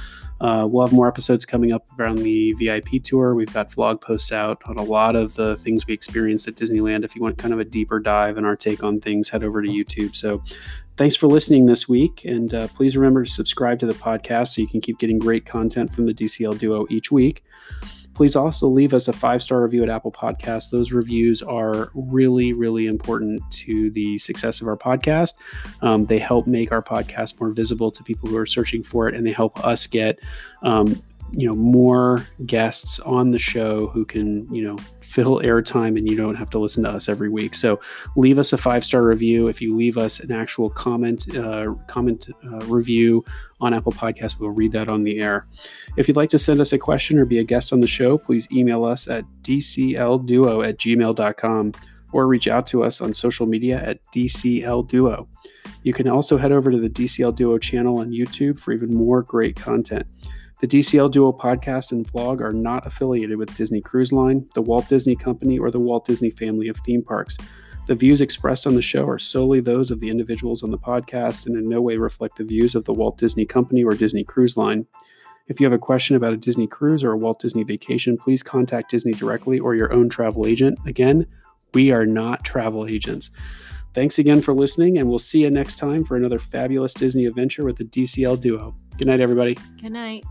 A: Uh, we'll have more episodes coming up around the VIP tour. We've got vlog posts out on a lot of the things we experienced at Disneyland. If you want kind of a deeper dive and our take on things, head over to YouTube. So thanks for listening this week. And uh, please remember to subscribe to the podcast so you can keep getting great content from the DCL Duo each week. Please also leave us a five star review at Apple Podcasts. Those reviews are really, really important to the success of our podcast. Um, they help make our podcast more visible to people who are searching for it, and they help us get um, you know more guests on the show who can you know fill airtime and you don't have to listen to us every week. So leave us a five star review. If you leave us an actual comment uh, comment uh, review on Apple Podcasts, we'll read that on the air. If you'd like to send us a question or be a guest on the show, please email us at dclduo at gmail.com or reach out to us on social media at dclduo. You can also head over to the DCL Duo channel on YouTube for even more great content. The DCL Duo podcast and vlog are not affiliated with Disney Cruise Line, the Walt Disney Company, or the Walt Disney family of theme parks. The views expressed on the show are solely those of the individuals on the podcast and in no way reflect the views of the Walt Disney Company or Disney Cruise Line. If you have a question about a Disney cruise or a Walt Disney vacation, please contact Disney directly or your own travel agent. Again, we are not travel agents. Thanks again for listening, and we'll see you next time for another fabulous Disney adventure with the DCL Duo. Good night, everybody.
B: Good night.